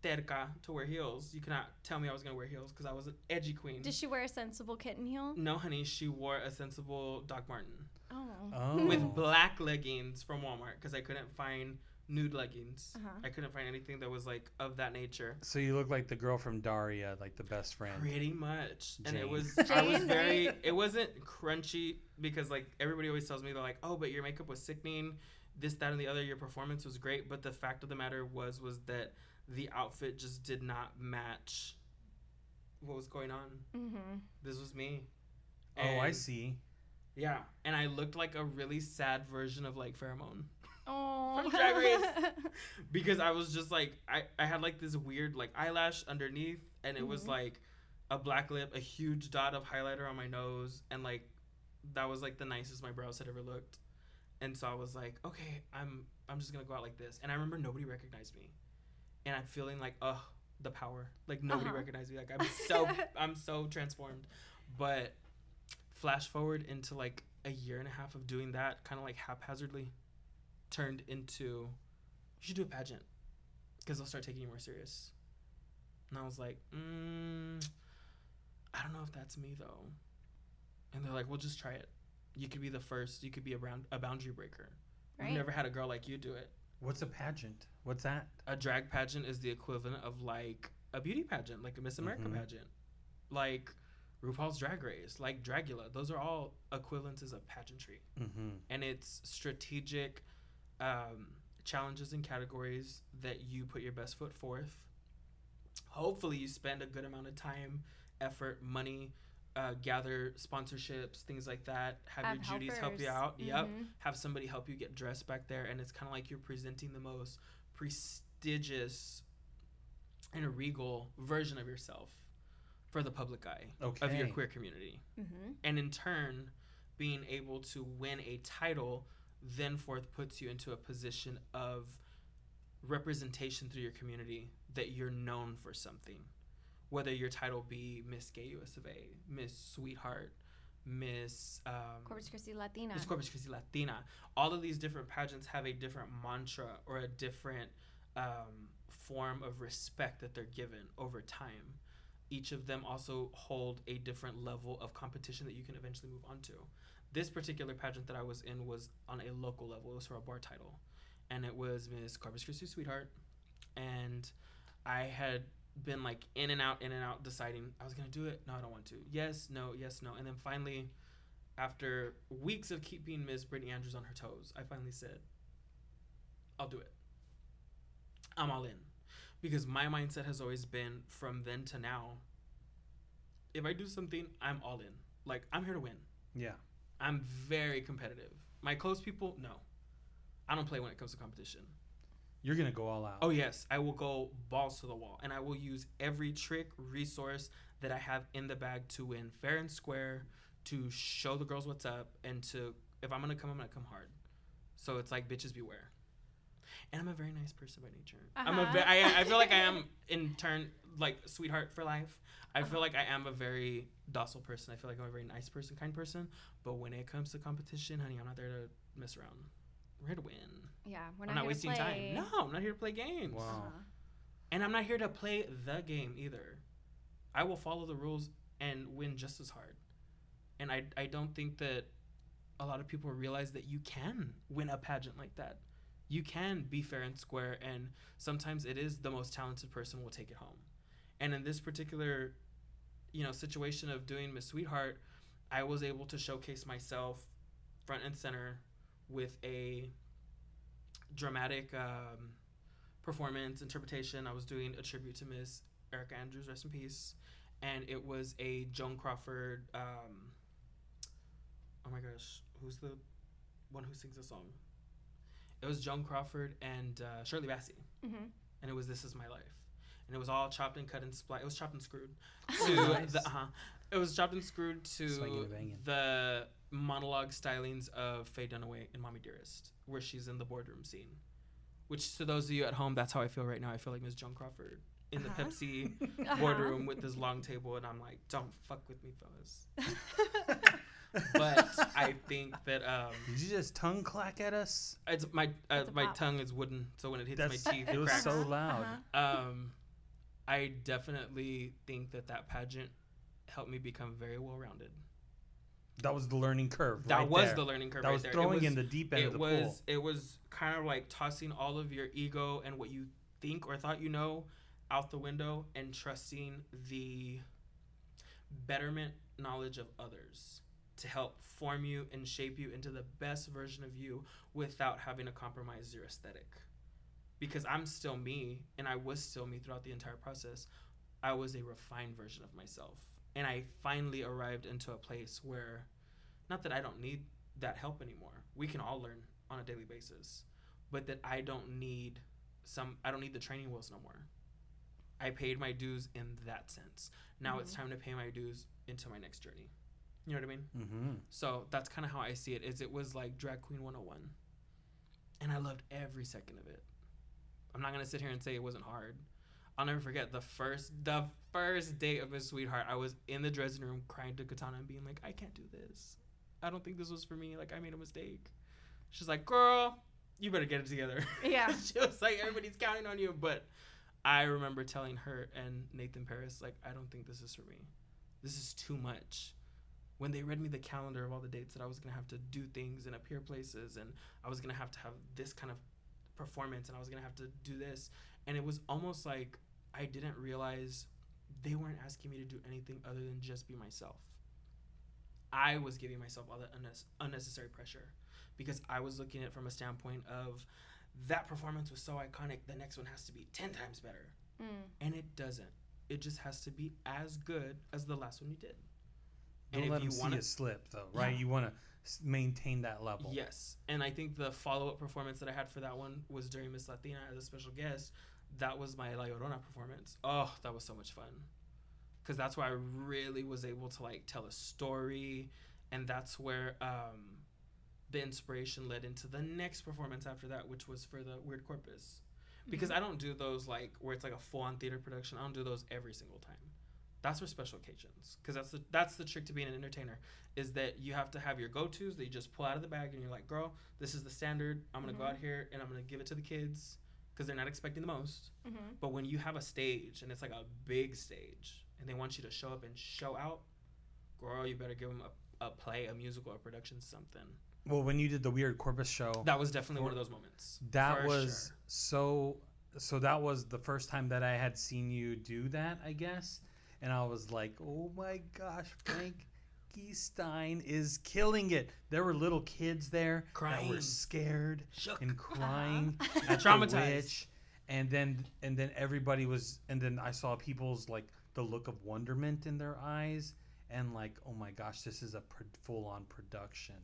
terca to wear heels. You cannot tell me I was going to wear heels because I was an edgy queen. Did she wear a sensible kitten heel? no, honey, she wore a sensible Doc Martin Oh. Oh. with black leggings from Walmart because I couldn't find nude leggings. Uh-huh. I couldn't find anything that was like of that nature. So you look like the girl from Daria, like the best friend. Pretty much. And it Jane. was. I was very. It wasn't crunchy because like everybody always tells me they're like, "Oh, but your makeup was sickening. This that and the other your performance was great." But the fact of the matter was was that the outfit just did not match what was going on. Mm-hmm. This was me. Oh, I see. Yeah, and I looked like a really sad version of like Pheromone Oh. From Drag Race. because I was just like I I had like this weird like eyelash underneath and it was Mhm. like a black lip, a huge dot of highlighter on my nose and like that was like the nicest my brows had ever looked. And so I was like, okay, I'm I'm just going to go out like this. And I remember nobody recognized me. And I'm feeling like, "Ugh, the power." Like nobody Uh-huh. recognized me. Like I'm so I'm so transformed. But flash forward into like a year and a half of doing that kind of like haphazardly turned into you should do a pageant because they'll start taking you more serious. And I was like, mm, I don't know if that's me though. And they're like, well, just try it. You could be the first. You could be a, bound- a boundary breaker. Right. We've never had a girl like you do it. What's a pageant? What's that? A drag pageant is the equivalent of like a beauty pageant, like a Miss America Mhm. pageant, like RuPaul's Drag Race, like Dragula. Those are all equivalences of pageantry. Mm-hmm. and it's strategic um, challenges and categories that you put your best foot forth. Hopefully, you spend a good amount of time, effort, money, uh, gather sponsorships, things like that. Have, Have your Judies help you out. Yep. Mhm. Have somebody help you get dressed back there, and it's kind of like you're presenting the most prestigious and regal version of yourself for the public eye Okay. of your queer community Mm-hmm. and in turn being able to win a title then forth puts you into a position of representation through your community that you're known for something whether your title be miss gay us of a miss sweetheart miss um, Corpus Christi Latina. Miss Corpus Christi Latina. All of these different pageants have a different mantra or a different um, form of respect that they're given over time. Each of them also hold a different level of competition that you can eventually move on to. This particular pageant that I was in was on a local level. It was for a bar title, and it was Miss Corpus Christi Sweetheart. And I had been like in and out, in and out, deciding I was gonna do it. No, I don't want to. Yes, no, yes, no. And then finally, after weeks of keeping Miss Brittany Andrews on her toes, I finally said, I'll do it. I'm all in. Because my mindset has always been from then to now, if I do something, I'm all in. Like, I'm here to win. Yeah. I'm very competitive. My close people, no. I don't play when it comes to competition. You're gonna go all out. Oh, yes. I will go balls to the wall. And I will use every trick, resource that I have in the bag to win fair and square, to show the girls what's up, and to, if I'm going to come, I'm going to come hard. So it's like, bitches beware. and I'm a very nice person by nature. I'm a Uh-huh. ve- I, I feel like I am in turn like sweetheart for life. I Uh-huh. feel like I am a very docile person. I feel like I'm a very nice person, kind person. But when it comes to competition, honey, I'm not there to mess around. We're here to win. Yeah, we're I'm not, not here to wasting play. time. No, I'm not here to play games. Wow. Uh-huh. And I'm not here to play the game either. I will follow the rules and win just as hard. And I, I don't think that a lot of people realize that you can win a pageant like that. You can be fair and square, and sometimes it is the most talented person will take it home. And in this particular, you know, situation of doing Miss Sweetheart, I was able to showcase myself front and center with a dramatic um, performance interpretation. I was doing a tribute to Miss Erica Andrews, rest in peace, and it was a Joan Crawford. Um, oh my gosh, who's the one who sings the song? It was Joan Crawford and uh, Shirley Bassey, Mhm. and it was "This Is My Life," and it was all chopped and cut and split. It was chopped and screwed to Nice. the. Uh-huh, it was chopped and screwed to and the monologue stylings of Faye Dunaway in "Mommy Dearest," where she's in the boardroom scene. Which, to those of you at home, that's how I feel right now. I feel like Miss Joan Crawford in the Uh-huh. Pepsi Uh-huh. boardroom with this long table, and I'm like, don't fuck with me, fellas. But I think that um, Did you just tongue clack at us? it's my uh, my pop. tongue is wooden, so when it hits That's- my teeth, it it was cracks. so loud. Uh-huh. um, I definitely think that that pageant helped me become very well rounded. That was the learning curve. That right was there. the learning curve. That right was there. Throwing was- in the deep end it of the was pool. it was kind of like tossing all of your ego and what you think or thought you know out the window and trusting the betterment knowledge of others to help form you and shape you into the best version of you without having to compromise your aesthetic because i'm still me and i was still me throughout the entire process i was a refined version of myself. And i finally arrived into a place where not that i don't need that help anymore. We can all learn on a daily basis but that i don't need some i don't need the training wheels no more. I paid my dues in that sense. Now it's time to pay my dues into my next journey. You know what i mean? Mm-hmm. so that's kind of how i see it is it was like drag queen 101 and i loved every second of it i'm not gonna sit here and say it wasn't hard. I'll never forget the first the first day of miss sweetheart i was in the dressing room crying to katana and being like i can't do this. I don't think this was for me. Like i made a mistake. She's like girl you better get it together. Yeah. she was like everybody's counting on you. But i remember telling her and nathan paris like i don't think this is for me. This is too much. When they read me the calendar of all the dates that I was gonna have to do things and appear places, and I was gonna have to have this kind of performance, and I was gonna have to do this, and it was almost like I didn't realize they weren't asking me to do anything other than just be myself. I was giving myself all that unnecessary pressure because I was looking at it from a standpoint of that performance was so iconic, the next one has to be 10 times better. Mm. And it doesn't. It just has to be as good as the last one you did. Don't and let if them you see want you slip, though, right? Yeah. You want to maintain that level. Yes, and I think the follow up performance that I had for that one was during Miss Latina as a special guest. That was my La Llorona performance. Oh, that was so much fun, because that's where I really was able to like tell a story, and that's where um, the inspiration led into the next performance after that, which was for the Weird Corpus. Because I don't do those like where it's like a full on theater production. I don't do those every single time. That's for special occasions. Because that's the that's the trick to being an entertainer is that you have to have your go tos that you just pull out of the bag and you're like, girl, this is the standard. I'm gonna go Mhm. out here and I'm gonna give it to the kids because they're not expecting the most. Mm-hmm. But when you have a stage and it's like a big stage and they want you to show up and show out, girl, you better give them a, a play, a musical, a production, something. Well, when you did the weird Corpus show, That was definitely For- one of those moments. that was sure. so. So that was the first time that I had seen you do that, I guess, and I was like, "Oh my gosh, Frank Stein is killing it." There were little kids there that Crying. were scared shook. and crying at the Traumatized. witch, and then and then everybody was, and then I saw people's like the look of wonderment in their eyes, and like, "Oh my gosh, this is a pro- full-on production."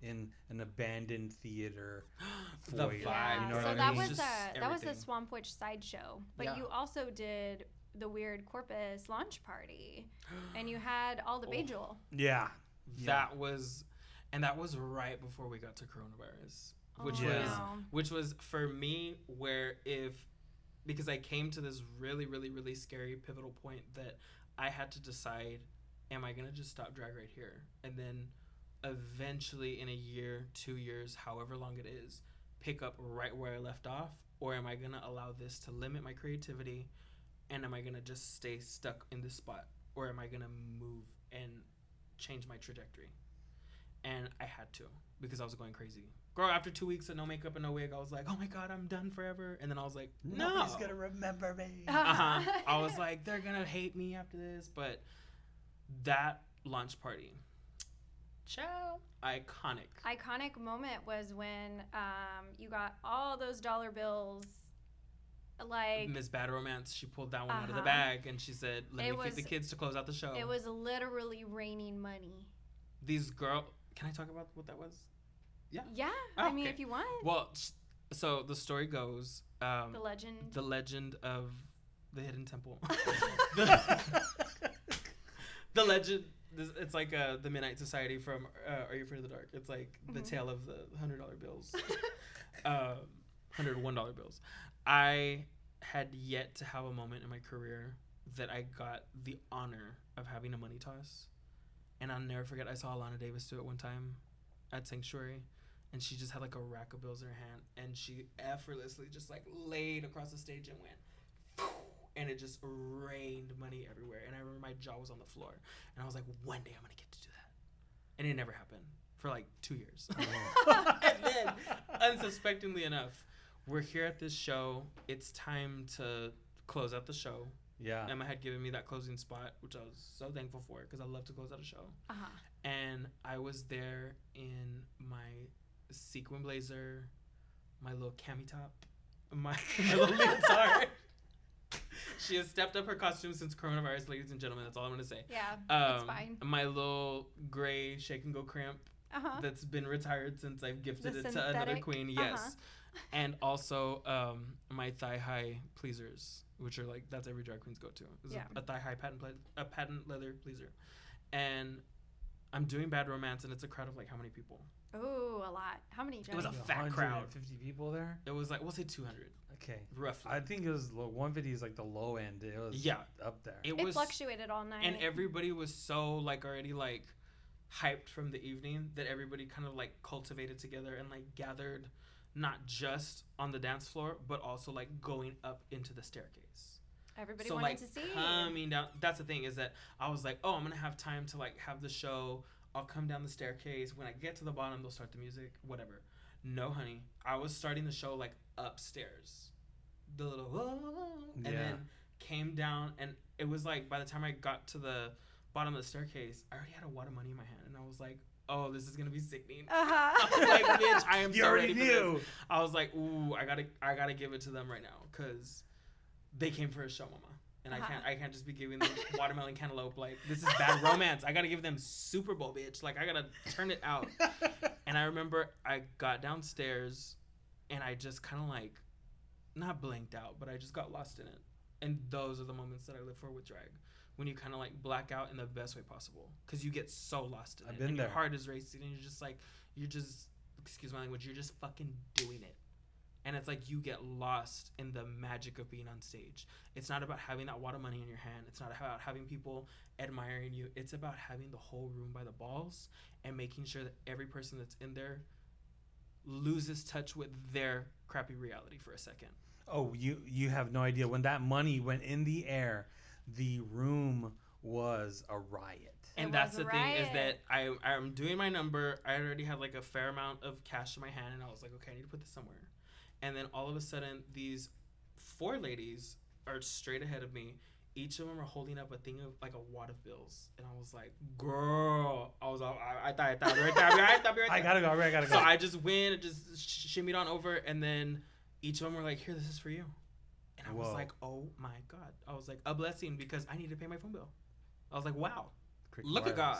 In an abandoned theater, the vibe. Yeah, you know what so I that mean? was Just a that was the. Swamp Witch sideshow, but Yeah. you also did the Weird Corpus launch party, and you had all the Oh. Bejewel. yeah, Yeah. That was, and that was right before we got to coronavirus. which Oh, was no. which was for me where if because I came to this really really really scary pivotal point that I had to decide am I going to just stop drag right here and then eventually in a year, 2 years, however long it is, pick up right where I left off or am I going to allow this to limit my creativity and am I going to just stay stuck in this spot or am I going to move and change my trajectory? And I had to because I was going crazy. Girl, after two weeks of no makeup and no wig, I was like, oh my God, I'm done forever. And then I was like, no. Nobody's gonna remember me. uh-huh. I was like, they're going to hate me after this. But that launch party, ciao, iconic. Iconic moment was when um, you got all those dollar bills. Like Miss Bad Romance, she pulled that one out of the Uh-huh. bag and she said, let It me feed the kids to close out the show. it was literally raining money. These girl, can I talk about what that was? Yeah, Oh, I mean, okay. if you want, Well, so the story goes, um, the legend. the legend of the hidden temple. the, the legend. this- It's like uh, the Midnight Society from uh, Are You Afraid of the Dark? It's like the Mhm. tale of the hundred dollar bills, um, hundred one dollar bills. I had yet to have a moment in my career that I got the honor of having a money toss, and I'll never forget. I saw Alana Davis do it one time at Sanctuary, and she just had like a rack of bills in her hand, and she effortlessly just like laid across the stage and went, and it just rained money everywhere. And I remember my jaw was on the floor, and I was like, one day I'm gonna get to do that, and it never happened for like two years. Oh, and then, unsuspectingly enough, we're here at this show. It's time to close out the show. yeah. Emma had given me that closing spot, which I was so thankful for because I love to close out a show uh-huh. and I was there in my sequin blazer, my little cami top, my, my little leotard. she has stepped up her costume since coronavirus, ladies and gentlemen. That's all I'm gonna say. Yeah, Um, it's fine. My little gray shake and go cramp Uh-huh. that's been retired since I've gifted The it to another synthetic? queen. Uh-huh. Yes, and also um, my thigh high pleasers, which are like that's every drag queen's go to. Yeah. a, a thigh high patent ple- a patent leather pleaser, and I'm doing bad romance, and it's a crowd of like how many people? Oh, a lot. How many? It was a fat crowd. Fifty people there. It was like we'll say 200 Okay. roughly. I think it was low- 150 is like the low end. It was Yeah. up there. it It was fluctuated all night. and everybody was so like already like hyped from the evening that everybody kind of like cultivated together and like gathered not just on the dance floor but also like going up into the staircase. Everybody so wanted like to see. coming down that's the thing is that i was like oh i'm gonna have time to like have the show. I'll come down the staircase. When i get to the bottom they'll start the music whatever. No honey. I was starting the show like upstairs. The little and Yeah. then came down and it was like by the time i got to the bottom of the staircase i already had a wad of money in my hand and i was like oh this is gonna be sickening Uh-huh. I was like, bitch, I am you so already ready for this. knew. I was like, ooh, I gotta, I gotta give it to them right now, cause they came for a show, mama, and I Uh-huh. can't, I can't just be giving them watermelon cantaloupe. Like this is bad romance. I gotta give them Super Bowl, bitch. Like I gotta turn it out. And I remember I got downstairs, and I just kind of like, not blanked out, but I just got lost in it. And those are the moments that I live for with drag. When you kind of like black out in the best way possible, because you get so lost in I've it, been and there. your heart is racing, and you're just like, you're just, excuse my language, you're just fucking doing it. And it's like you get lost in the magic of being on stage. It's not about having that wad of money in your hand. It's not about having people admiring you. It's about having the whole room by the balls and making sure that every person that's in there loses touch with their crappy reality for a second. Oh, you you have no idea when that money went in the air, the room was a riot. It And that's the a thing is that I I'm doing my number. I already had like a fair amount of cash in my hand, and I was like, okay, I need to put this somewhere. And then all of a sudden, these four ladies are straight ahead of me. Each of them are holding up a thing of like a wad of bills, and I was like, "Girl," I was all, I, I thought, I thought, I'll be right there, I thought, be right there, I'll be right I gotta go. I gotta go. So I just went, and just sh- shimmied on over, and then each of them were like, "Here, this is for you." And I was like, "Oh my god!" I was like, "A blessing," because I need to pay my phone bill. I was like, "Wow, Cricket look at God."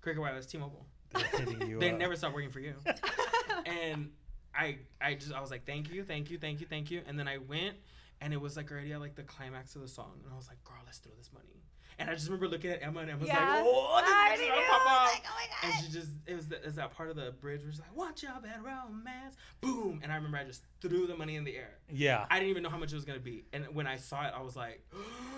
Cricket Wireless, T-Mobile. They're hitting you They up. never stop working for you. and I, I just, I was like, "Thank you, thank you, thank you, thank you." And then I went, and it was like already at like the climax of the song, and I was like, "Girl, let's throw this money." And I just remember looking at Emma, and Emma's Yeah. like, "Oh, this is knew. gonna pop off." Like, oh my And she just, it was, the, it was that part of the bridge where she's like, "Watch out, bad romance." Boom. And I remember I just threw the money in the air. Yeah. I didn't even know how much it was gonna be. And when I saw it, I was like,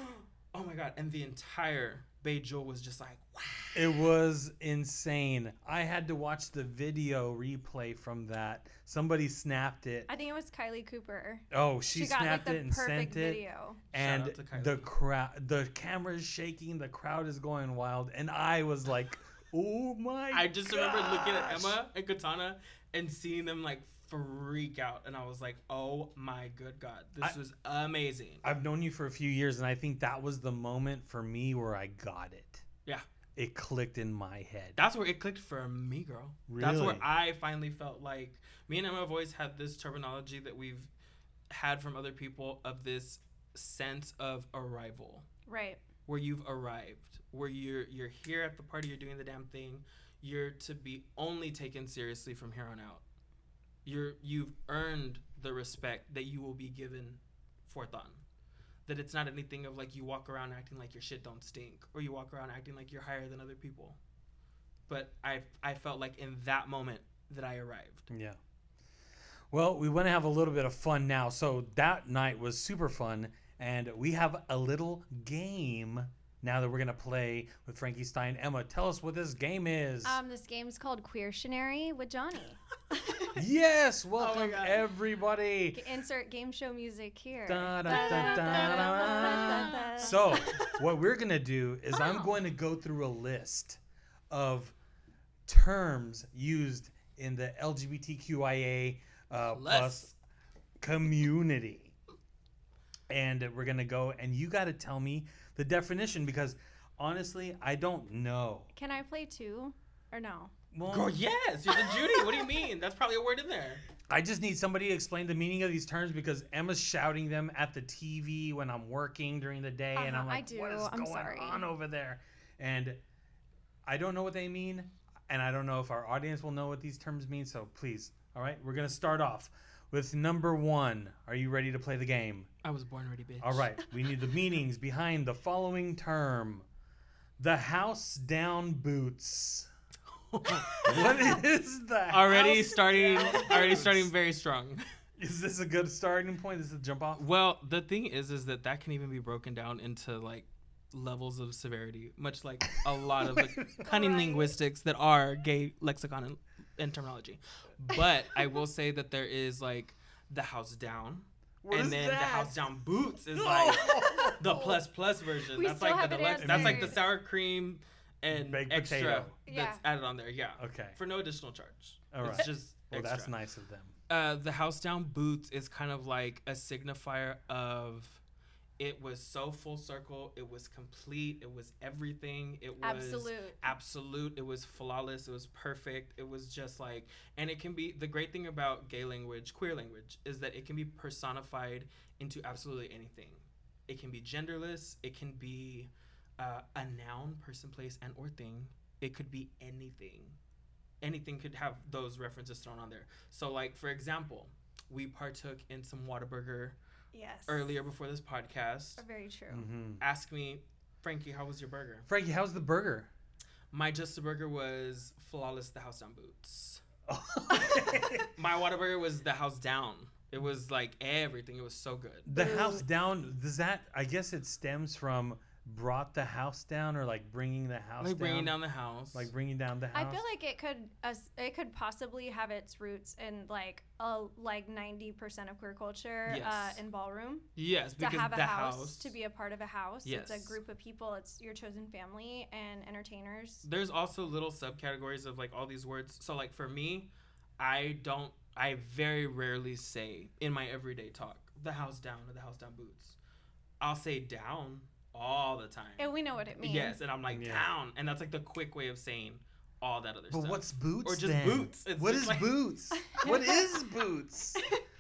"Oh my god!" And the entire Bay Jewel was just like, "Wow." It was insane. I had to watch the video replay from that. Somebody snapped it. I think it was Kylie Cooper. Oh, she, She, got like snapped the it and perfect sent it. video. And out to Kylie. the crowd, the camera's shaking, the crowd is going wild, and I was like, "Oh my!" I just remember looking at. Emma and Katana and seeing them like freak out, and I was like, "Oh my good god, this I- was amazing." I've known you for a few years, and I think that was the moment for me where I got it. Yeah. It clicked in my head. That's where it clicked for me, girl. Really? That's where I finally felt like me and Emma have always had this terminology that we've had from other people of this sense of arrival. Right. where you've arrived, where you're you're here at the party, you're doing the damn thing. You're to be only taken seriously from here on out. You're you've earned the respect that you will be given for forthon. That it's not anything of like you walk around acting like your shit don't stink, or you walk around acting like you're higher than other people. But I I felt like in that moment that I arrived. Yeah. Well, we want to have a little bit of fun now. So that night was super fun, and we have a little game now that we're gonna play with Frankie Stein. Emma, tell us what this game is. Um, this game's called Queertionary with Johnny. yes, welcome God. everybody. G- Insert game show music here. Da, da, Da. So, what we're going to do is I'm Oh. going to go through a list of terms used in the LGBTQIA uh, plus Plus. community. And we're going to go, and you got to tell me the definition because honestly, I don't know. Can I play two or no? Well, Girl, yes, you're the Judy. What do you mean? That's probably a word in there. I just need somebody to explain the meaning of these terms because Emma's shouting them at the TV when I'm working during the day, and Uh-huh, I'm like, I like, do. "What is I'm going sorry." on over there?" And I don't know what they mean, and I don't know if our audience will know what these terms mean. So please, all right, we're gonna start off with number one. Are you ready to play the game? I was born ready, bitch. All right, we need the meanings behind the following term: the house down boots. what is that? already House starting already starting very strong Is this a good starting point? This is a jump off. well the thing is is that that can even be broken down into like levels of severity much like a lot of like cunning Right. linguistics that are gay lexicon and, and terminology but i will say that there is like the house down What and is then the house down boots is like the plus plus version We that's still like the haven't deluxe that's like the sour cream and Baked extra potato. that's Yeah. added on there yeah Okay. for no additional charge All it's just Well, extra. that's nice of them. uh, the house down boots is kind of like a signifier of it was so full circle. It was complete. It was everything. It was Absolute. absolute. It was flawless. It was perfect. It was just like and it can be the great thing about gay language queer language is that it can be personified into absolutely anything. It can be genderless. It can be uh, a noun person place and or thing. It could be anything. Anything could have those references thrown on there. So like for example we partook in some Whataburger Yes. earlier before this podcast Very true. hmm ask me frankie how was your burger Frankie, how's the burger? my just a burger was flawless the house down boots my Whataburger was the house down it was like everything it was so good the house down. Does that? I guess it stems from brought the house down, or like bringing the house like down. bringing down the house like bringing down the house. I feel like it could us it could possibly have its roots in like a like ninety percent of queer culture Yes. uh, in ballroom. yes To because have a the house, house, to be a part of a house. yes. It's a group of people. It's your chosen family and entertainers. there's also little subcategories of like all these words so like for me i don't i very rarely say in my everyday talk the house down or the house down boots i'll say down all the time And we know what it means. yes and i'm like Yeah. down and that's like the quick way of saying all that other But stuff But what's boots? Or just then? boots. It's What just is like- boots? what is boots?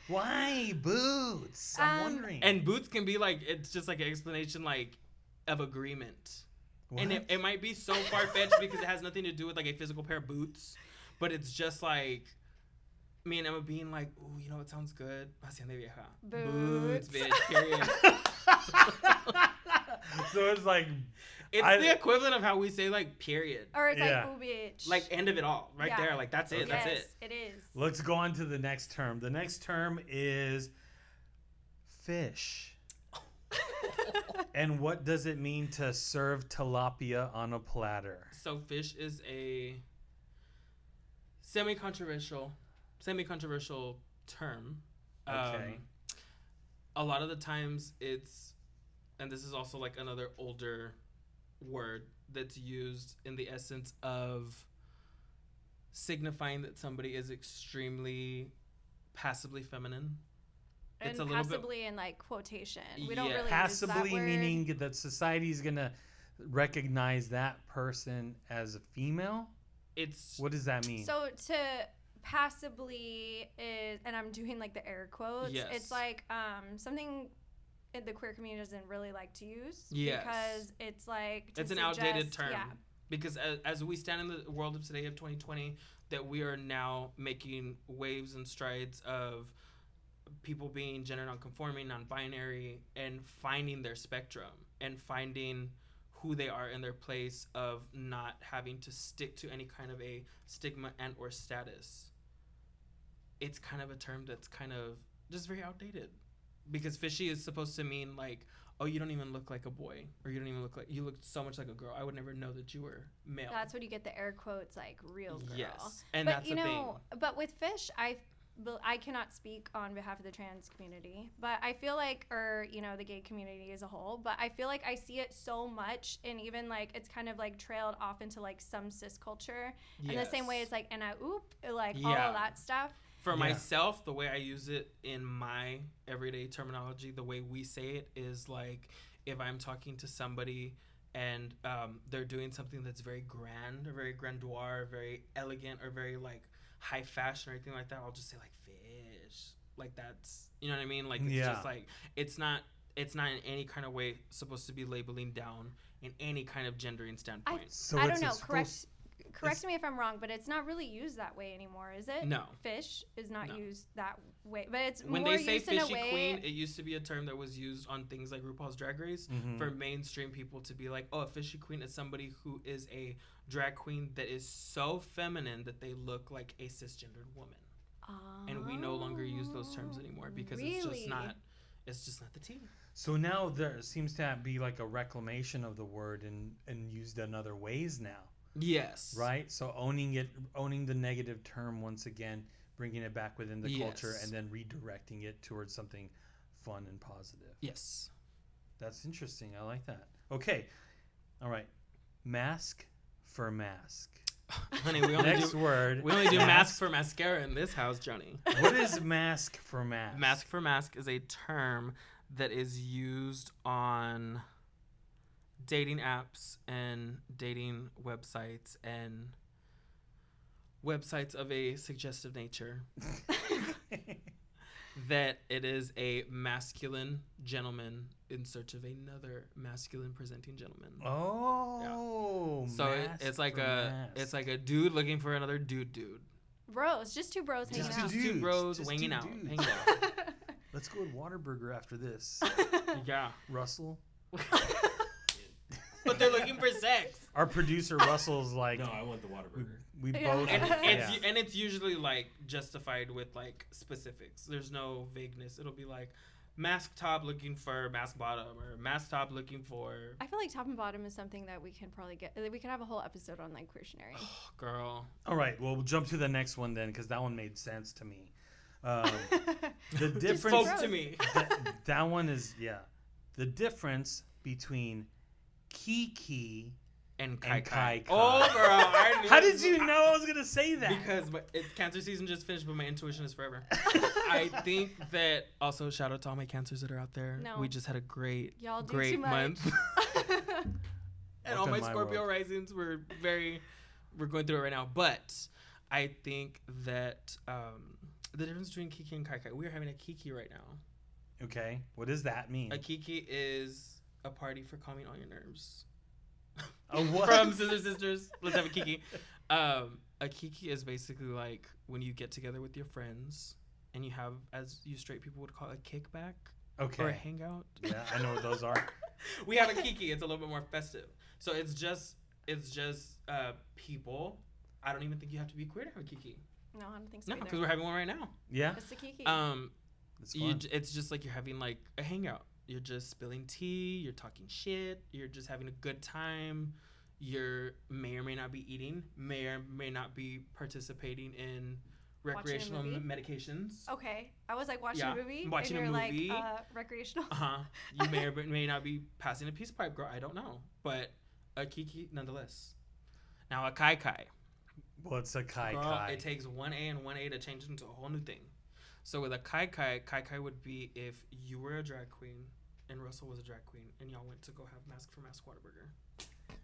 Why boots? I'm Um, wondering. and boots can be like it's just like an explanation like of agreement and it, it might be so far-fetched because it has nothing to do with like a physical pair of boots but it's just like me and Emma being like, ooh, you know what sounds good? Hacienda vieja. Boots. bitch, period. so it's like It's I- the equivalent of how we say like period. Or it's Yeah. like, bitch. Like end of it all. Right Yeah. there. Like that's it. That's yes, it. it is. Let's go on to the next term. The next term is fish. And what does it mean to serve tilapia on a platter? So fish is a semi-controversial, semi-controversial term. Okay. Um, a lot of the times it's, and this is also like another older word that's used in the essence of signifying that somebody is extremely passively feminine. and it's a little bit- passively in like quotation. We don't really Passively use that word. meaning that society's gonna recognize that person as a female. It's What does that mean? So to passively is, and I'm doing like the air quotes. Yes. It's like um something in the queer community doesn't really like to use Yes. because it's like it's an outdated term Yeah. because as, as we stand in the world of today of 2020 that we are now making waves and strides of people being gender nonconforming non-binary and finding their spectrum and finding who they are in their place of not having to stick to any kind of a stigma and or status it's kind of a term that's kind of just very outdated because fishy is supposed to mean like oh you don't even look like a boy or you don't even look like you look so much like a girl i would never know that you were male That's when you get the air quotes like real girl. yes and but that's you know, but with fish, I I cannot speak on behalf of the trans community, but I feel like, or you know, the gay community as a whole. But I feel like I see it so much, and even like it's kind of like trailed off into like some cis culture, thing in the same way Yes. it's like and I oop, like all of that stuff. For Yeah. myself the way i use it in my everyday terminology the way we say it is like if i'm talking to somebody and um, they're doing something that's very grand or very grandiose very elegant or very like high fashion or anything like that i'll just say like fish like that's you know what i mean like it's Yeah. just like it's not it's not in any kind of way supposed to be labeling down in any kind of gendering standpoint so I it's don't know. Correct. Correct me if I'm wrong, but it's not really used that way anymore, is it? no Fish is not No. used that way, but it's when more they say used fishy way. queen, it used to be a term that was used on things like RuPaul's Drag Race Mhm. for mainstream people to be like, oh, a fishy queen is somebody who is a drag queen that is so feminine that they look like a cisgendered woman. And we no longer use those terms anymore because it's just not. It's just not the tea. So now there seems to be like a reclamation of the word and and used in other ways now, Yes. right? So owning it, owning the negative term once again, bringing it back within the culture, and then redirecting it towards something fun and positive. Yes. That's interesting. I like that. Okay, all right. Mask for mask. Honey, we only Next do word. we only do mask for mascara in this house, Johnny. what is mask for mask? Mask for mask is a term that is used on dating apps and dating websites and websites of a suggestive nature that it is a masculine gentleman in search of another masculine presenting gentleman. oh, so it, it's like a mask. it's like a dude looking for another dude dude. bros, just two bros hanging Just out. two Two dudes, bros just wanging two out, dudes. hanging out. Let's go to Whataburger after this. yeah. Russell, But they're looking for sex. our producer Russell's like, No, I want the water Whataburger. we Yeah. both. and it's yeah. and it's usually like justified with like specifics. There's no vagueness. It'll be like mask top looking for mask bottom or mask top looking for I feel like top and bottom is something that we can probably get. We can have a whole episode on like queertionary. Oh, girl. All right, well, we'll jump to the next one then, because that one made sense to me. Um, the difference. Spoke to me. that, that one is yeah. The difference between Kiki. And Kai And Kai. Kai Kai. Oh girl, I knew How did was- you know I was gonna say that? Because but it, cancer season just finished, but my intuition is forever. I think that also shout out to all my cancers that are out there. No. We just had a great, Y'all great month. and all my my Scorpio world. risings were very we're going through it right now. But I think that um, the difference between Kiki and Kai Kai, we are having a Kiki right now. okay, what does that mean? A Kiki is a party for calming all your nerves. A what? From Scissor Sisters. Let's have a Kiki. Um, a Kiki is basically like when you get together with your friends and you have, as you straight people would call it, a kickback Okay. or a hangout. Yeah, I know what those are. we have a Kiki. It's a little bit more festive. So it's just it's just uh, people. I don't even think you have to be queer to have a Kiki. No, I don't think so. No, because we're having one right now. Yeah, It's a kiki. Um, it's you, fun. j- it's just like you're having like a hangout. You're just spilling tea. You're talking shit. You're just having a good time. You're may or may not be eating. May or may not be participating in recreational movie? medications. okay, I was like watching Yeah, a movie. watching a and you're movie. like uh, recreational. Uh huh. You may or may not be passing a peace pipe, girl. I don't know, but a kiki nonetheless. Now a kai kai. What's a kai Girl, kai? it takes one A and one A to change it into a whole new thing. So with a kai kai, kai kai would be if you were a drag queen and Russell was a drag queen and y'all went to go have mask for mask Whataburger.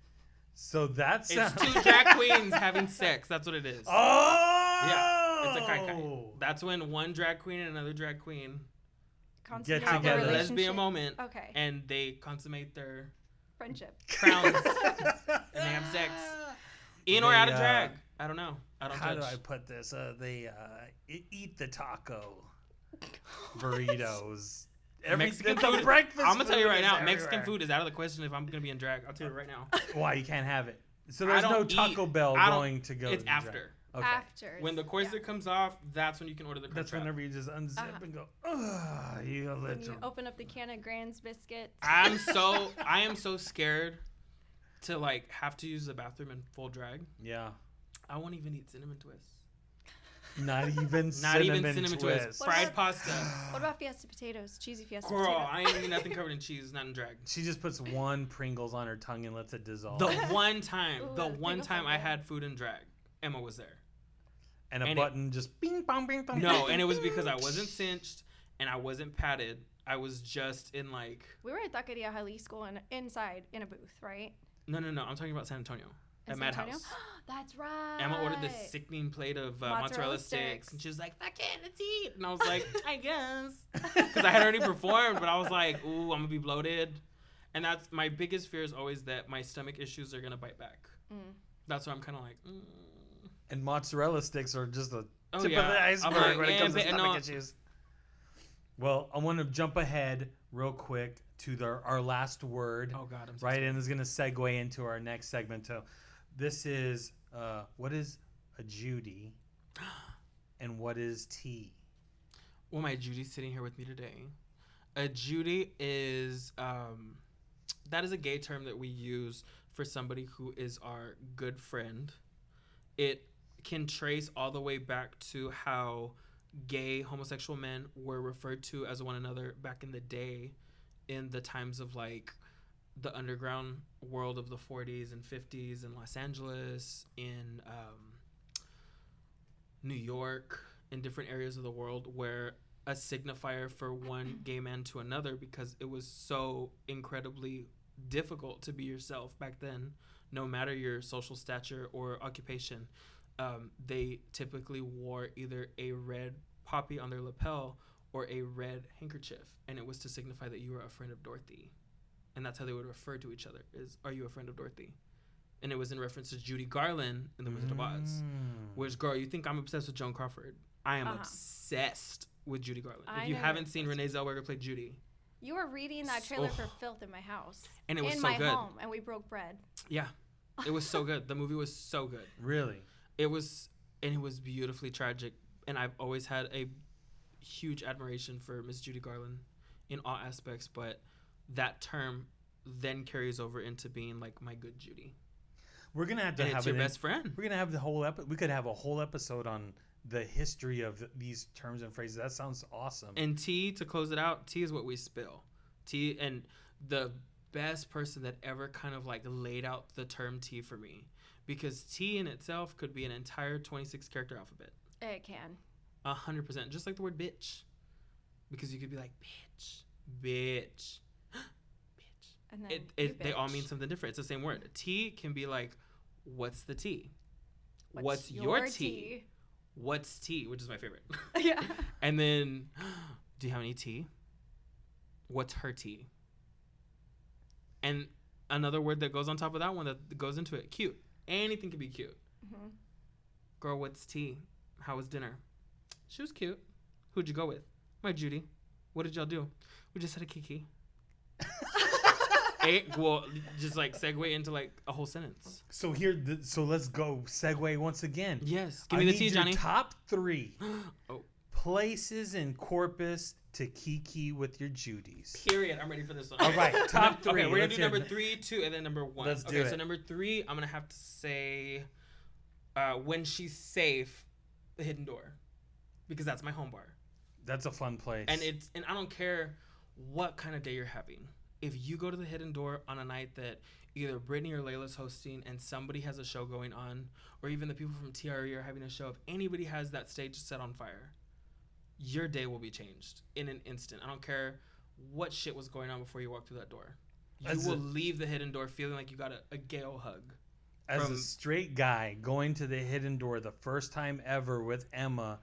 so that's It's two drag queens having sex. That's what it is. Oh, yeah, It's a kai kai. That's when one drag queen and another drag queen Consummate Get have together. a lesbian moment Okay, and they consummate their friendship. crowns and they have sex. In or They, out of uh, drag. I don't know. I don't How judge. do I put this? Uh, they uh, e- eat the taco, burritos. Every, Mexican food- breakfast. I'm gonna tell you right is now, Mexican food is out of the question if I'm gonna be in drag. I'll tell you right now. Why you can't have it? So there's no Taco eat- Bell going to go. it's in drag. after. Okay. After. When the corset comes off, that's when you can order the That's crunch wrap. whenever you just unzip Uh-huh. and go. Ugh, you When little. you open up the can of Grand's biscuits. I'm so I am so scared to like have to use the bathroom in full drag. Yeah. I won't even eat cinnamon twists. Not even Not cinnamon, even cinnamon twist. twists. Fried about- pasta. What about Fiesta potatoes? Cheesy Fiesta Girl, potatoes. I ain't eating nothing covered in cheese, not in drag. She just puts one Pringles on her tongue and lets it dissolve. The one time, Ooh, the the one Pringles time I had food in drag, Emma was there. and a and it- button just bing bong bing bong. No, and it was because I wasn't cinched and I wasn't padded. I was just in like we were at Taqueria Jalisco and inside in a booth, right? no, no, no. I'm talking about San Antonio In at San Madhouse. That's right. Emma ordered this sickening plate of uh, Mozzarella mozzarella, sticks. sticks. and she was like, "Fuck it, let's eat." And I was like, "I guess," because I had already performed, but I was like, "Ooh, I'm gonna be bloated," and that's my biggest fear is always that my stomach issues are gonna bite back. Mm. That's why I'm kind of like, mm. And mozzarella sticks are just the "Oh tip yeah." of the iceberg like, when it "Eh, comes to stomach no." issues. Well, I want to jump ahead real quick to the, our last word. Oh God, I'm so right, sorry. and is going to segue into our next segment. So, this is uh, what is a Judy, and what is tea? Well, my Judy's sitting here with me today. A Judy is um, that is a gay term that we use for somebody who is our good friend. It can trace all the way back to how gay homosexual men were referred to as one another back in the day, in the times of like the underground world of the 40s and 50s in Los Angeles, in um, New York, in different areas of the world where a signifier for one gay man to another because it was so incredibly difficult to be yourself back then, no matter your social stature or occupation. Um, they typically wore either a red poppy on their lapel or a red handkerchief, and it was to signify that you were a friend of Dorothy, and that's how they would refer to each other: is "Are you a friend of Dorothy?" And it was in reference to Judy Garland in The Wizard of Oz. Mm. Which girl, you think I'm obsessed with Joan Crawford? I am Uh-huh. obsessed with Judy Garland. I if you haven't seen Renee. Zellweger play Judy, You were reading that trailer for Oh. Filth in my house. and it was in so my good. home, and we broke bread. Yeah, it was so good. The movie was so good. Really? It was, and it was beautifully tragic. And I've always had a huge admiration for Miss Judy Garland in all aspects. But that term then carries over into being like my good Judy, We're gonna have to and have it's your it in- best friend. We're gonna have the whole episode. We could have a whole episode on the history of these terms and phrases. That sounds awesome. And tea to close it out, tea is what we spill. Tea and the best person that ever kind of like laid out the term tea for me. Because tea in itself could be an entire 26 character alphabet. It can. A hundred percent. Just like the word bitch. Because you could be like, bitch, bitch, bitch. And then It, it, they all mean something different. It's the same word. Tea can be like, what's the tea? What's, What's, your, tea? What's tea? Which is my favorite. yeah. And then, do you have any tea? What's her tea? And another word that goes on top of that one that goes into it, cute. Anything can be cute. hmm Girl, what's tea? How was dinner? She was cute. Who'd you go with? My Judy. What did y'all do? We just had a kiki. a, well, just like segue into like a whole sentence. So here, th- so let's go segue once again. Yes, give I me the need tea, Johnny. top three Oh. places in Corpus to kiki with your Judies. Period. I'm ready for this one. All right, top three. Okay, we're gonna Let's do number it. three, two, and then number one. Let's do okay, so number three, I'm gonna have to say, uh, when she's safe, the hidden door, because that's my home bar, That's a fun place. and it's and I don't care what kind of day you're having. If you go to the hidden door on a night that either Brittany or Layla's hosting and somebody has a show going on, or even the people from TRE are having a show, if anybody has that stage set on fire, your day will be changed in an instant. I don't care what shit was going on before you walked through that door. You As will a- leave the hidden door feeling like you got a, a Gale hug. As a straight guy going to the hidden door the first time ever with Emma,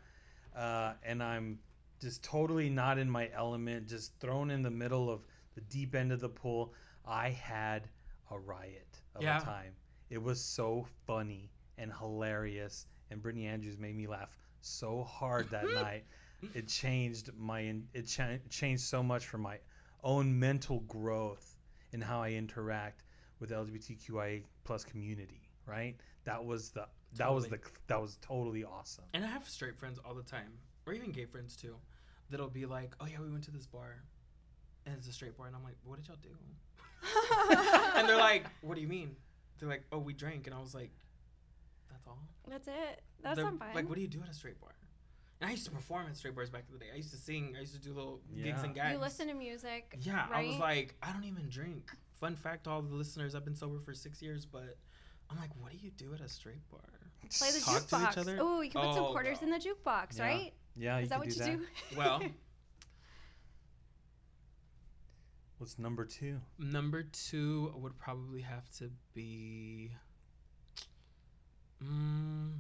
uh, and I'm just totally not in my element, just thrown in the middle of the deep end of the pool, I had a riot of Yeah. a time. It was so funny and hilarious, and Brittany Andrews made me laugh so hard that night. It changed my it cha- changed so much for my own mental growth in how I interact with the LGBTQIA plus community. Right? That was the that was the that was totally awesome. And I have straight friends all the time, or even gay friends too, that'll be like, "Oh yeah, we went to this bar, and it's a straight bar," and I'm like, "What did y'all do?" and they're like, "What do you mean?" They're like, "Oh, we drank," and I was like, "That's all." That's it. That's not fun. Like, what do you do at a straight bar? And I used to perform at straight bars back in the day. I used to sing. I used to do little gigs and gags. you listen to music. Yeah, I was like, I don't even drink. Fun fact, to all the listeners, I've been sober for six years, but I'm like, what do you do at a straight bar? Play the talk to each jukebox. other? Oh, you can put some Oh, quarters no. in the jukebox, Yeah. right? Yeah, you Is that what do you that. do? Well, What's number two? number two would probably have to be. Mm,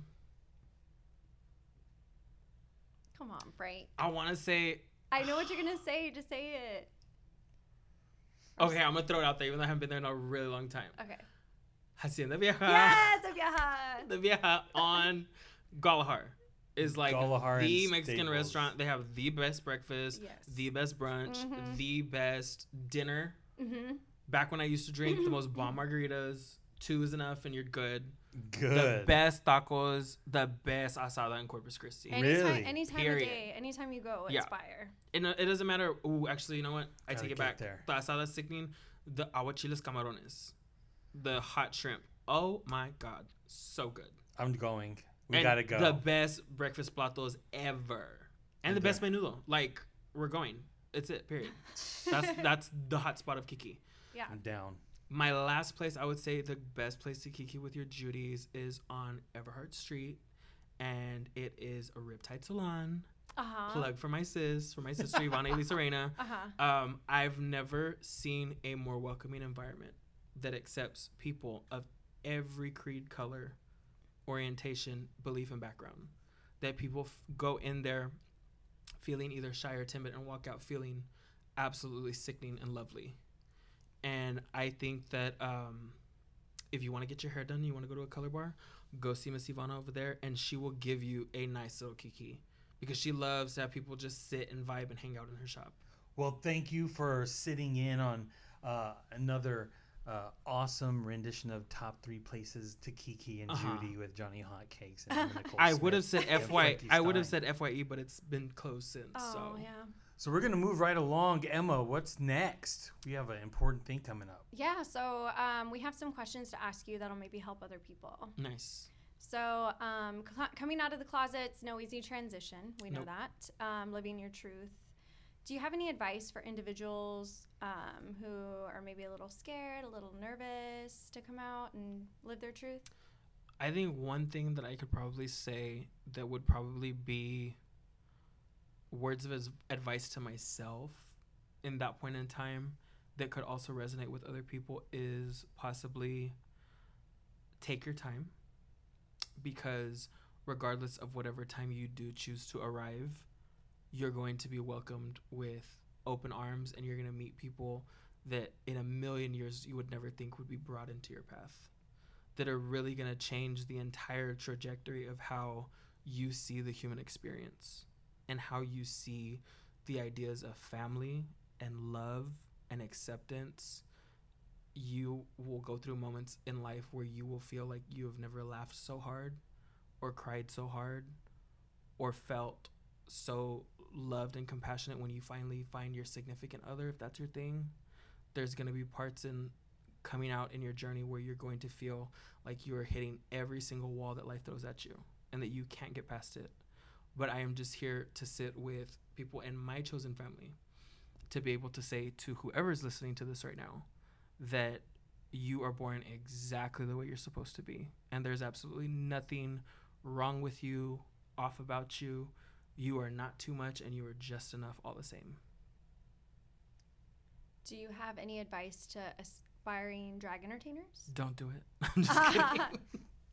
Come on, Bright. I want to say. I know what you're gonna say. Just say it. Okay, I'm gonna throw it out there, even though I haven't been there in a really long time. Okay. Hacienda Vieja. yes, Vieja. The Vieja on Gollihar is like Gollihar the Mexican Staples. restaurant. They have the best breakfast, Yes. the best brunch, Mhm. the best dinner. Mm-hmm. Back when I used to drink the most bomb margaritas, two is enough and you're good. Good. The best tacos, the best asada in Corpus Christi. And- Anytime, Really? anytime Period. of day, anytime you go, it's Yeah. fire. And uh, it doesn't matter. Ooh, actually, you know what? I Gotta take it get back. there. The asada sickening. The aguachiles camarones, the hot shrimp. Oh my god, so good. I'm going. We And gotta go. The best breakfast platos ever, and the best the- menudo. Like we're going. It's it. Period. That's that's the hot spot of Kiki. Yeah. I'm down. My last place, I would say the best place to kiki with your Judies is on Everhart Street, and it is a Riptide Salon. Uh huh. Plug for my sis, for my sister Ivana Elisa Reina. Uh huh. Um, I've never seen a more welcoming environment that accepts people of every creed, color, orientation, belief, and background. That people f- go in there feeling either shy or timid and walk out feeling absolutely sickening and lovely. And I think that um, if you want to get your hair done, you want to go to a color bar, go see Miss Ivana over there, and she will give you a nice little kiki because she loves to have people just sit and vibe and hang out in her shop. Well, thank you for sitting in on uh, another uh, awesome rendition of top three places to Kiki and Uh-huh. Judy with Johnny Hotcakes and Nicole I would have said FY. I would have said FYE, but it's been closed since. Oh so yeah. So we're gonna move right along. Emma, what's next? We have an important thing coming up. Yeah. So um, we have some questions to ask you that'll maybe help other people. nice. So, um, cl- coming out of the closet's no easy transition. We know Nope. that. Um, living your truth. Do you have any advice for individuals um, who are maybe a little scared, a little nervous to come out and live their truth? I think one thing that I could probably say that would probably be words of advice to myself in that point in time that could also resonate with other people is possibly take your time because regardless of whatever time you do choose to arrive you're going to be welcomed with open arms and you're going to meet people that in a million years you would never think would be brought into your path that are really going to change the entire trajectory of how you see the human experience and how you see the ideas of family and love and acceptance. You will go through moments in life where you will feel like you have never laughed so hard or cried so hard or felt so loved and compassionate when you finally find your significant other if that's your thing there's going to be parts in coming out in your journey where you're going to feel like you are hitting every single wall that life throws at you and that you can't get past it. But i am just here to sit with people in my chosen family to be able to say to whoever is listening to this right now that you are born exactly the way you're supposed to be. And there's absolutely nothing wrong with you off about you you are not too much and you are just enough all the same Do you have any advice to aspiring drag entertainers? don't do it i'm just kidding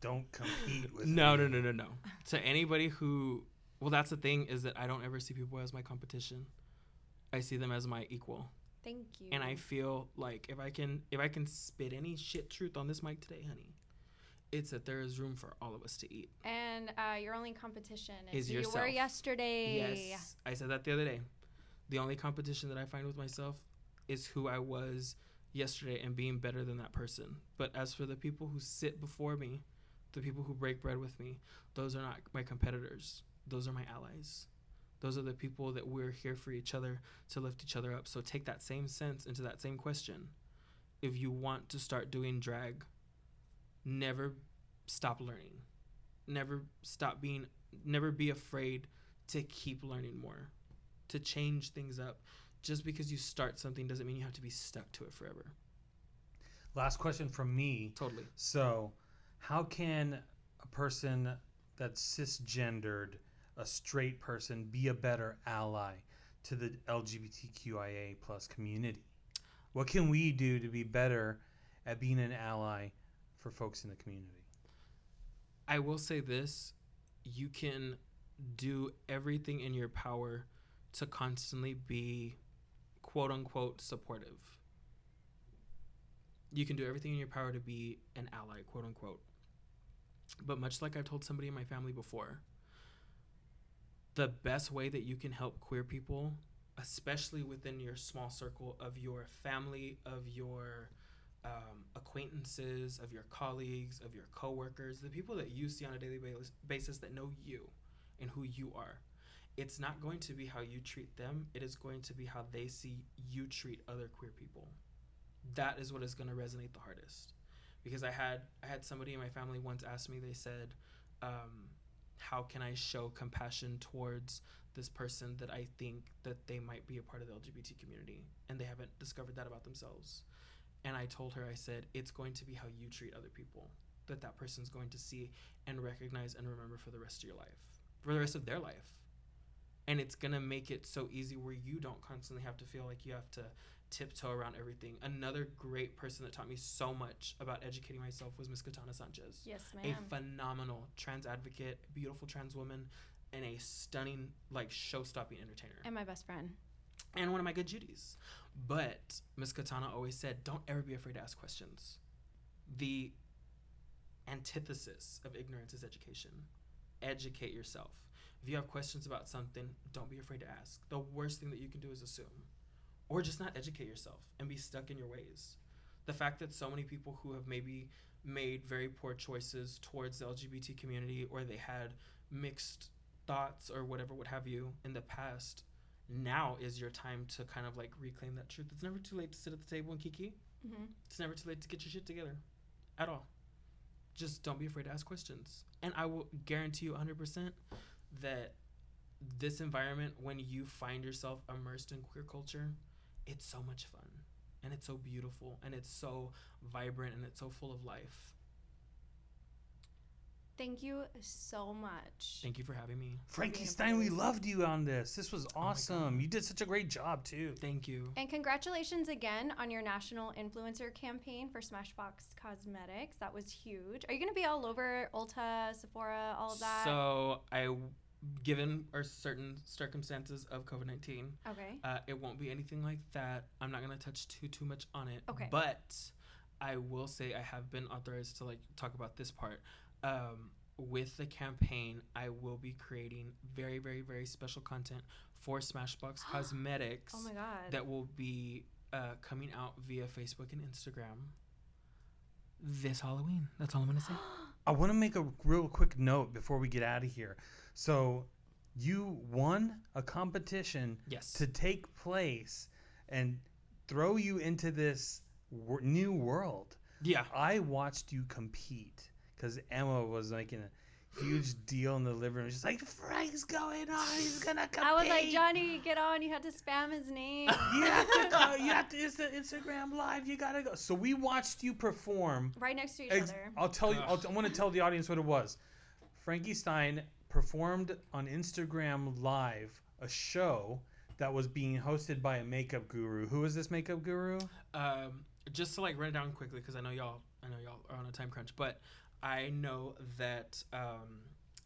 Don't compete with no me. no no no no to anybody who well that's the thing is that i don't ever see people as my competition i see them as my equal Thank you. and i feel like if i can if i can spit any shit truth on this mic today honey it's that there is room for all of us to eat And uh, your only competition is, Is who you were yesterday. Yes, I said that the other day. The only competition that I find with myself is who I was yesterday and being better than that person. But as for the people who sit before me, the people who break bread with me, those are not my competitors. Those are my allies. Those are the people that we're here for each other to lift each other up. So take that same sense into that same question. If you want to start doing drag, never stop learning. Never stop being never be afraid to keep learning more, to change things up. Just because you start something doesn't mean you have to be stuck to it forever. Last question from me. Totally. So, how can a person that's cisgendered, a straight person, be a better ally to the LGBTQIA plus community? What can we do to be better at being an ally for folks in the community? I will say this you can do everything in your power to constantly be quote unquote supportive. You can do everything in your power to be an ally, quote unquote. But much like I've told somebody in my family before, the best way that you can help queer people, especially within your small circle of your family, of your acquaintances, of your colleagues, of your coworkers, the people that you see on a daily basis that know you and who you are. It's not going to be how you treat them, it is going to be how they see you treat other queer people. That is what is going to resonate the hardest. Because I had I had somebody in my family once ask me, they said, um, how can I show compassion towards this person that I think that they might be a part of the LGBT community and they haven't discovered that about themselves? And I told her, I said, it's going to be how you treat other people that that person's going to see and recognize and remember for the rest of your life, for the rest of their life. And it's going to make it so easy where you don't constantly have to feel like you have to tiptoe around everything. Another great person that taught me so much about educating myself was Miss Katana Sanchez Yes, ma'am. a phenomenal trans advocate, beautiful trans woman, and a stunning, like, show stopping entertainer. and my best friend. And one of my good Judies. But Miss Katana always said, don't ever be afraid to ask questions. The antithesis of ignorance is education. Educate yourself. If you have questions about something, don't be afraid to ask. The worst thing that you can do is assume. Or just not educate yourself and be stuck in your ways. The fact that so many people who have maybe made very poor choices towards the LGBT community or they had mixed thoughts or whatever, what have you, in the past, now is your time to kind of like reclaim that truth. It's never too late to sit at the table and kiki. hmm It's never too late to get your shit together at all. Just don't be afraid to ask questions. And I will guarantee you 100% that this environment, when you find yourself immersed in queer culture, it's so much fun. And it's so beautiful. And it's so vibrant. And it's so full of life. Thank you so much. Thank you for having me. Frankie Stein, we part of this. loved you on this. This was awesome. God. you did such a great job too. Thank you. And congratulations again on your national influencer campaign for Smashbox Cosmetics. That was huge. Are you going to be all over Ulta, Sephora, all of that? So, I, given our certain circumstances of COVID 19, okay. Uh, it won't be anything like that. I'm not gonna touch too too much on it. Okay. But I will say I have been authorized to like talk about this part. Um, with the campaign, I will be creating very very very special content for Smashbox Cosmetics Oh my god. that will be uh, coming out via Facebook and Instagram this Halloween. That's all I'm gonna say. I want to make a real quick note before we get out of here. So, you won a competition Yes. to take place and throw you into this wor- new world. yeah. I watched you compete because Emma was making a huge deal in the living room. She's like, Frank's going on. He's gonna compete. I was like, Johnny, get on. You had to spam his name. You have to go. You have to. It's the Instagram live. You gotta go. So we watched you perform. right next to each Ex- other. I'll tell you. I'll, Ugh. I want to tell the audience what it was. Frankie Stein performed on Instagram Live a show that was being hosted by a makeup guru. Who is this makeup guru? Um, just to like run it down quickly because I know y'all, I know y'all are on a time crunch, but I know that um,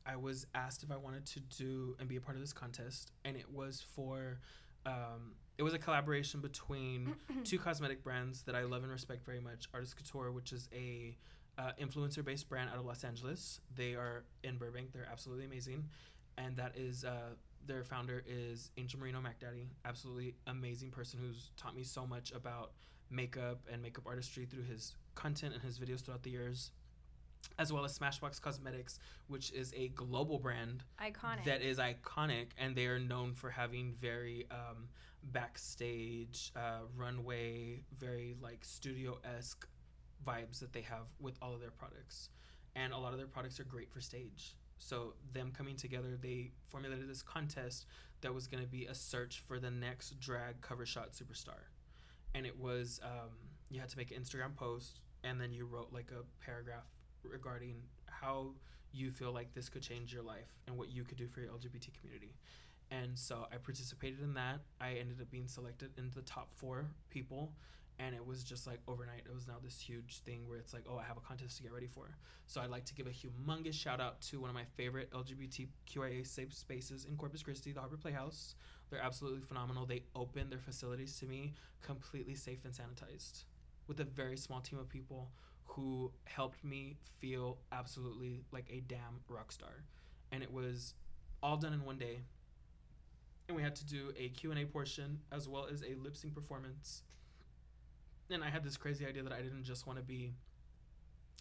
I was asked if I wanted to do and be a part of this contest, and it was for, um, it was a collaboration between two cosmetic brands that I love and respect very much. Artist Couture, which is a uh, influencer-based brand out of Los Angeles. They are in Burbank. They're absolutely amazing, and that is uh, their founder is Angel Merino MacDaddy. Absolutely amazing person who's taught me so much about makeup and makeup artistry through his content and his videos throughout the years. As well as Smashbox Cosmetics, which is a global brand Iconic. that is iconic and they are known for having very um, backstage uh, runway very like studio-esque vibes that they have with all of their products. And a lot of their products are great for stage. So them coming together they formulated this contest that was going to be a search for the next drag cover shot superstar. And it was um, you had to make an instagram post and then you wrote like a paragraph regarding how you feel like this could change your life and what you could do for your LGBT community. And so I participated in that. I ended up being selected into the top four people. And it was just like overnight, it was now this huge thing where it's like, oh, I have a contest to get ready for. So I'd like to give a humongous shout out to one of my favorite LGBTQIA safe spaces in Corpus Christi, the Harbor Playhouse. They're absolutely phenomenal. They opened their facilities to me completely safe and sanitized with a very small team of people who helped me feel absolutely like a damn rock star. And it was all done in one day. And we had to do a q&a portion as well as a lip sync performance. And i had this crazy idea that i didn't just want to be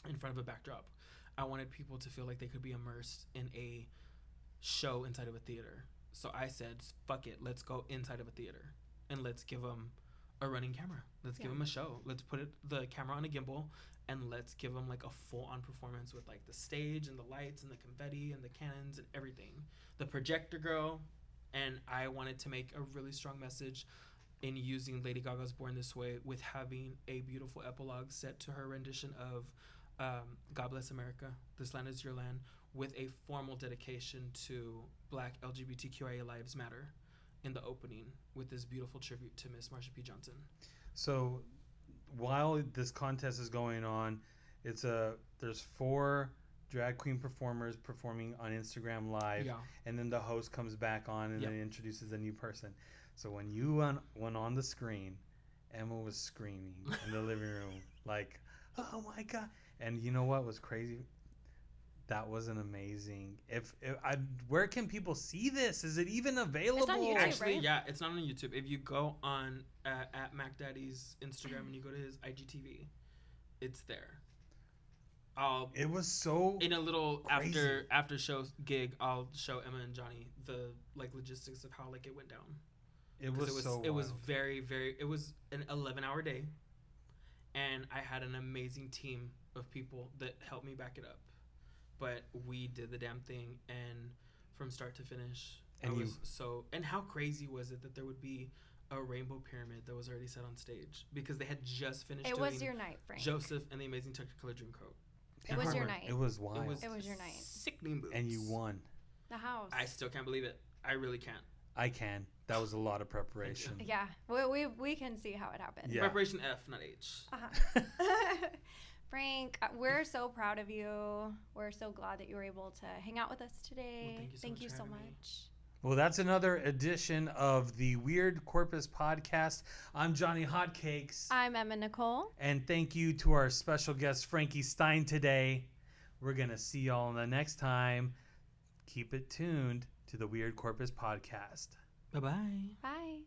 in front of a backdrop. I wanted people to feel like they could be immersed in a show inside of a theater. So i said fuck it let's go inside of a theater and let's give them a running camera let's give Yeah. them a show let's put it, the camera on a gimbal and let's give them like a full on performance with like the stage and the lights and the confetti and the cannons and everything. The projector girl, and I wanted to make a really strong message in using Lady Gaga's Born This Way with having a beautiful epilogue set to her rendition of um, God Bless America, This Land Is Your Land, with a formal dedication to Black LGBTQIA Lives Matter in the opening with this beautiful tribute to Miss Marsha P. Johnson. So while this contest is going on, it's a there's four drag queen performers performing on Instagram Live, Yeah. and then the host comes back on and Yep. then introduces a new person. So when you went, went on the screen, Emma was screaming in the living room like, "Oh my god!" And you know what was crazy? That was an amazing. If, if I, where can people see this? Is it even available? YouTube, Actually, right? yeah, it's not on YouTube. If you go on uh, at Mac Daddy's Instagram and you go to his IGTV, it's there. I'll It was so. in a little Crazy. after after show gig. I'll show Emma and Johnny the like logistics of how like it went down. It 'Cause was, it was so. it was very very it was an 11 hour day and i had an amazing team of people that helped me back it up but we did the damn thing and from start to finish And i you- was so and how crazy was it that there would be a rainbow pyramid that was already set on stage because they had just finished it doing was your night, Frank. joseph and the amazing technicolor dreamcoat It was your night. It was wild. it was It was your night. sickening boobs. and you won. the house. i still can't believe it i really can't I can. That was a lot of preparation. yeah, we, we, we can see how it happened. Yeah. preparation f not h Uh-huh. Frank, uh, we're so proud of you. We're so glad that you were able to hang out with us today. thank you so much for so much. Well, that's another edition of the Weird Corpus podcast. I'm Johnny Hotcakes. I'm Emma Nicole. and thank you to our special guest, Frankie Stein, today. We're going to see y'all in the next time. Keep it tuned to the Weird Corpus podcast. bye-bye Bye.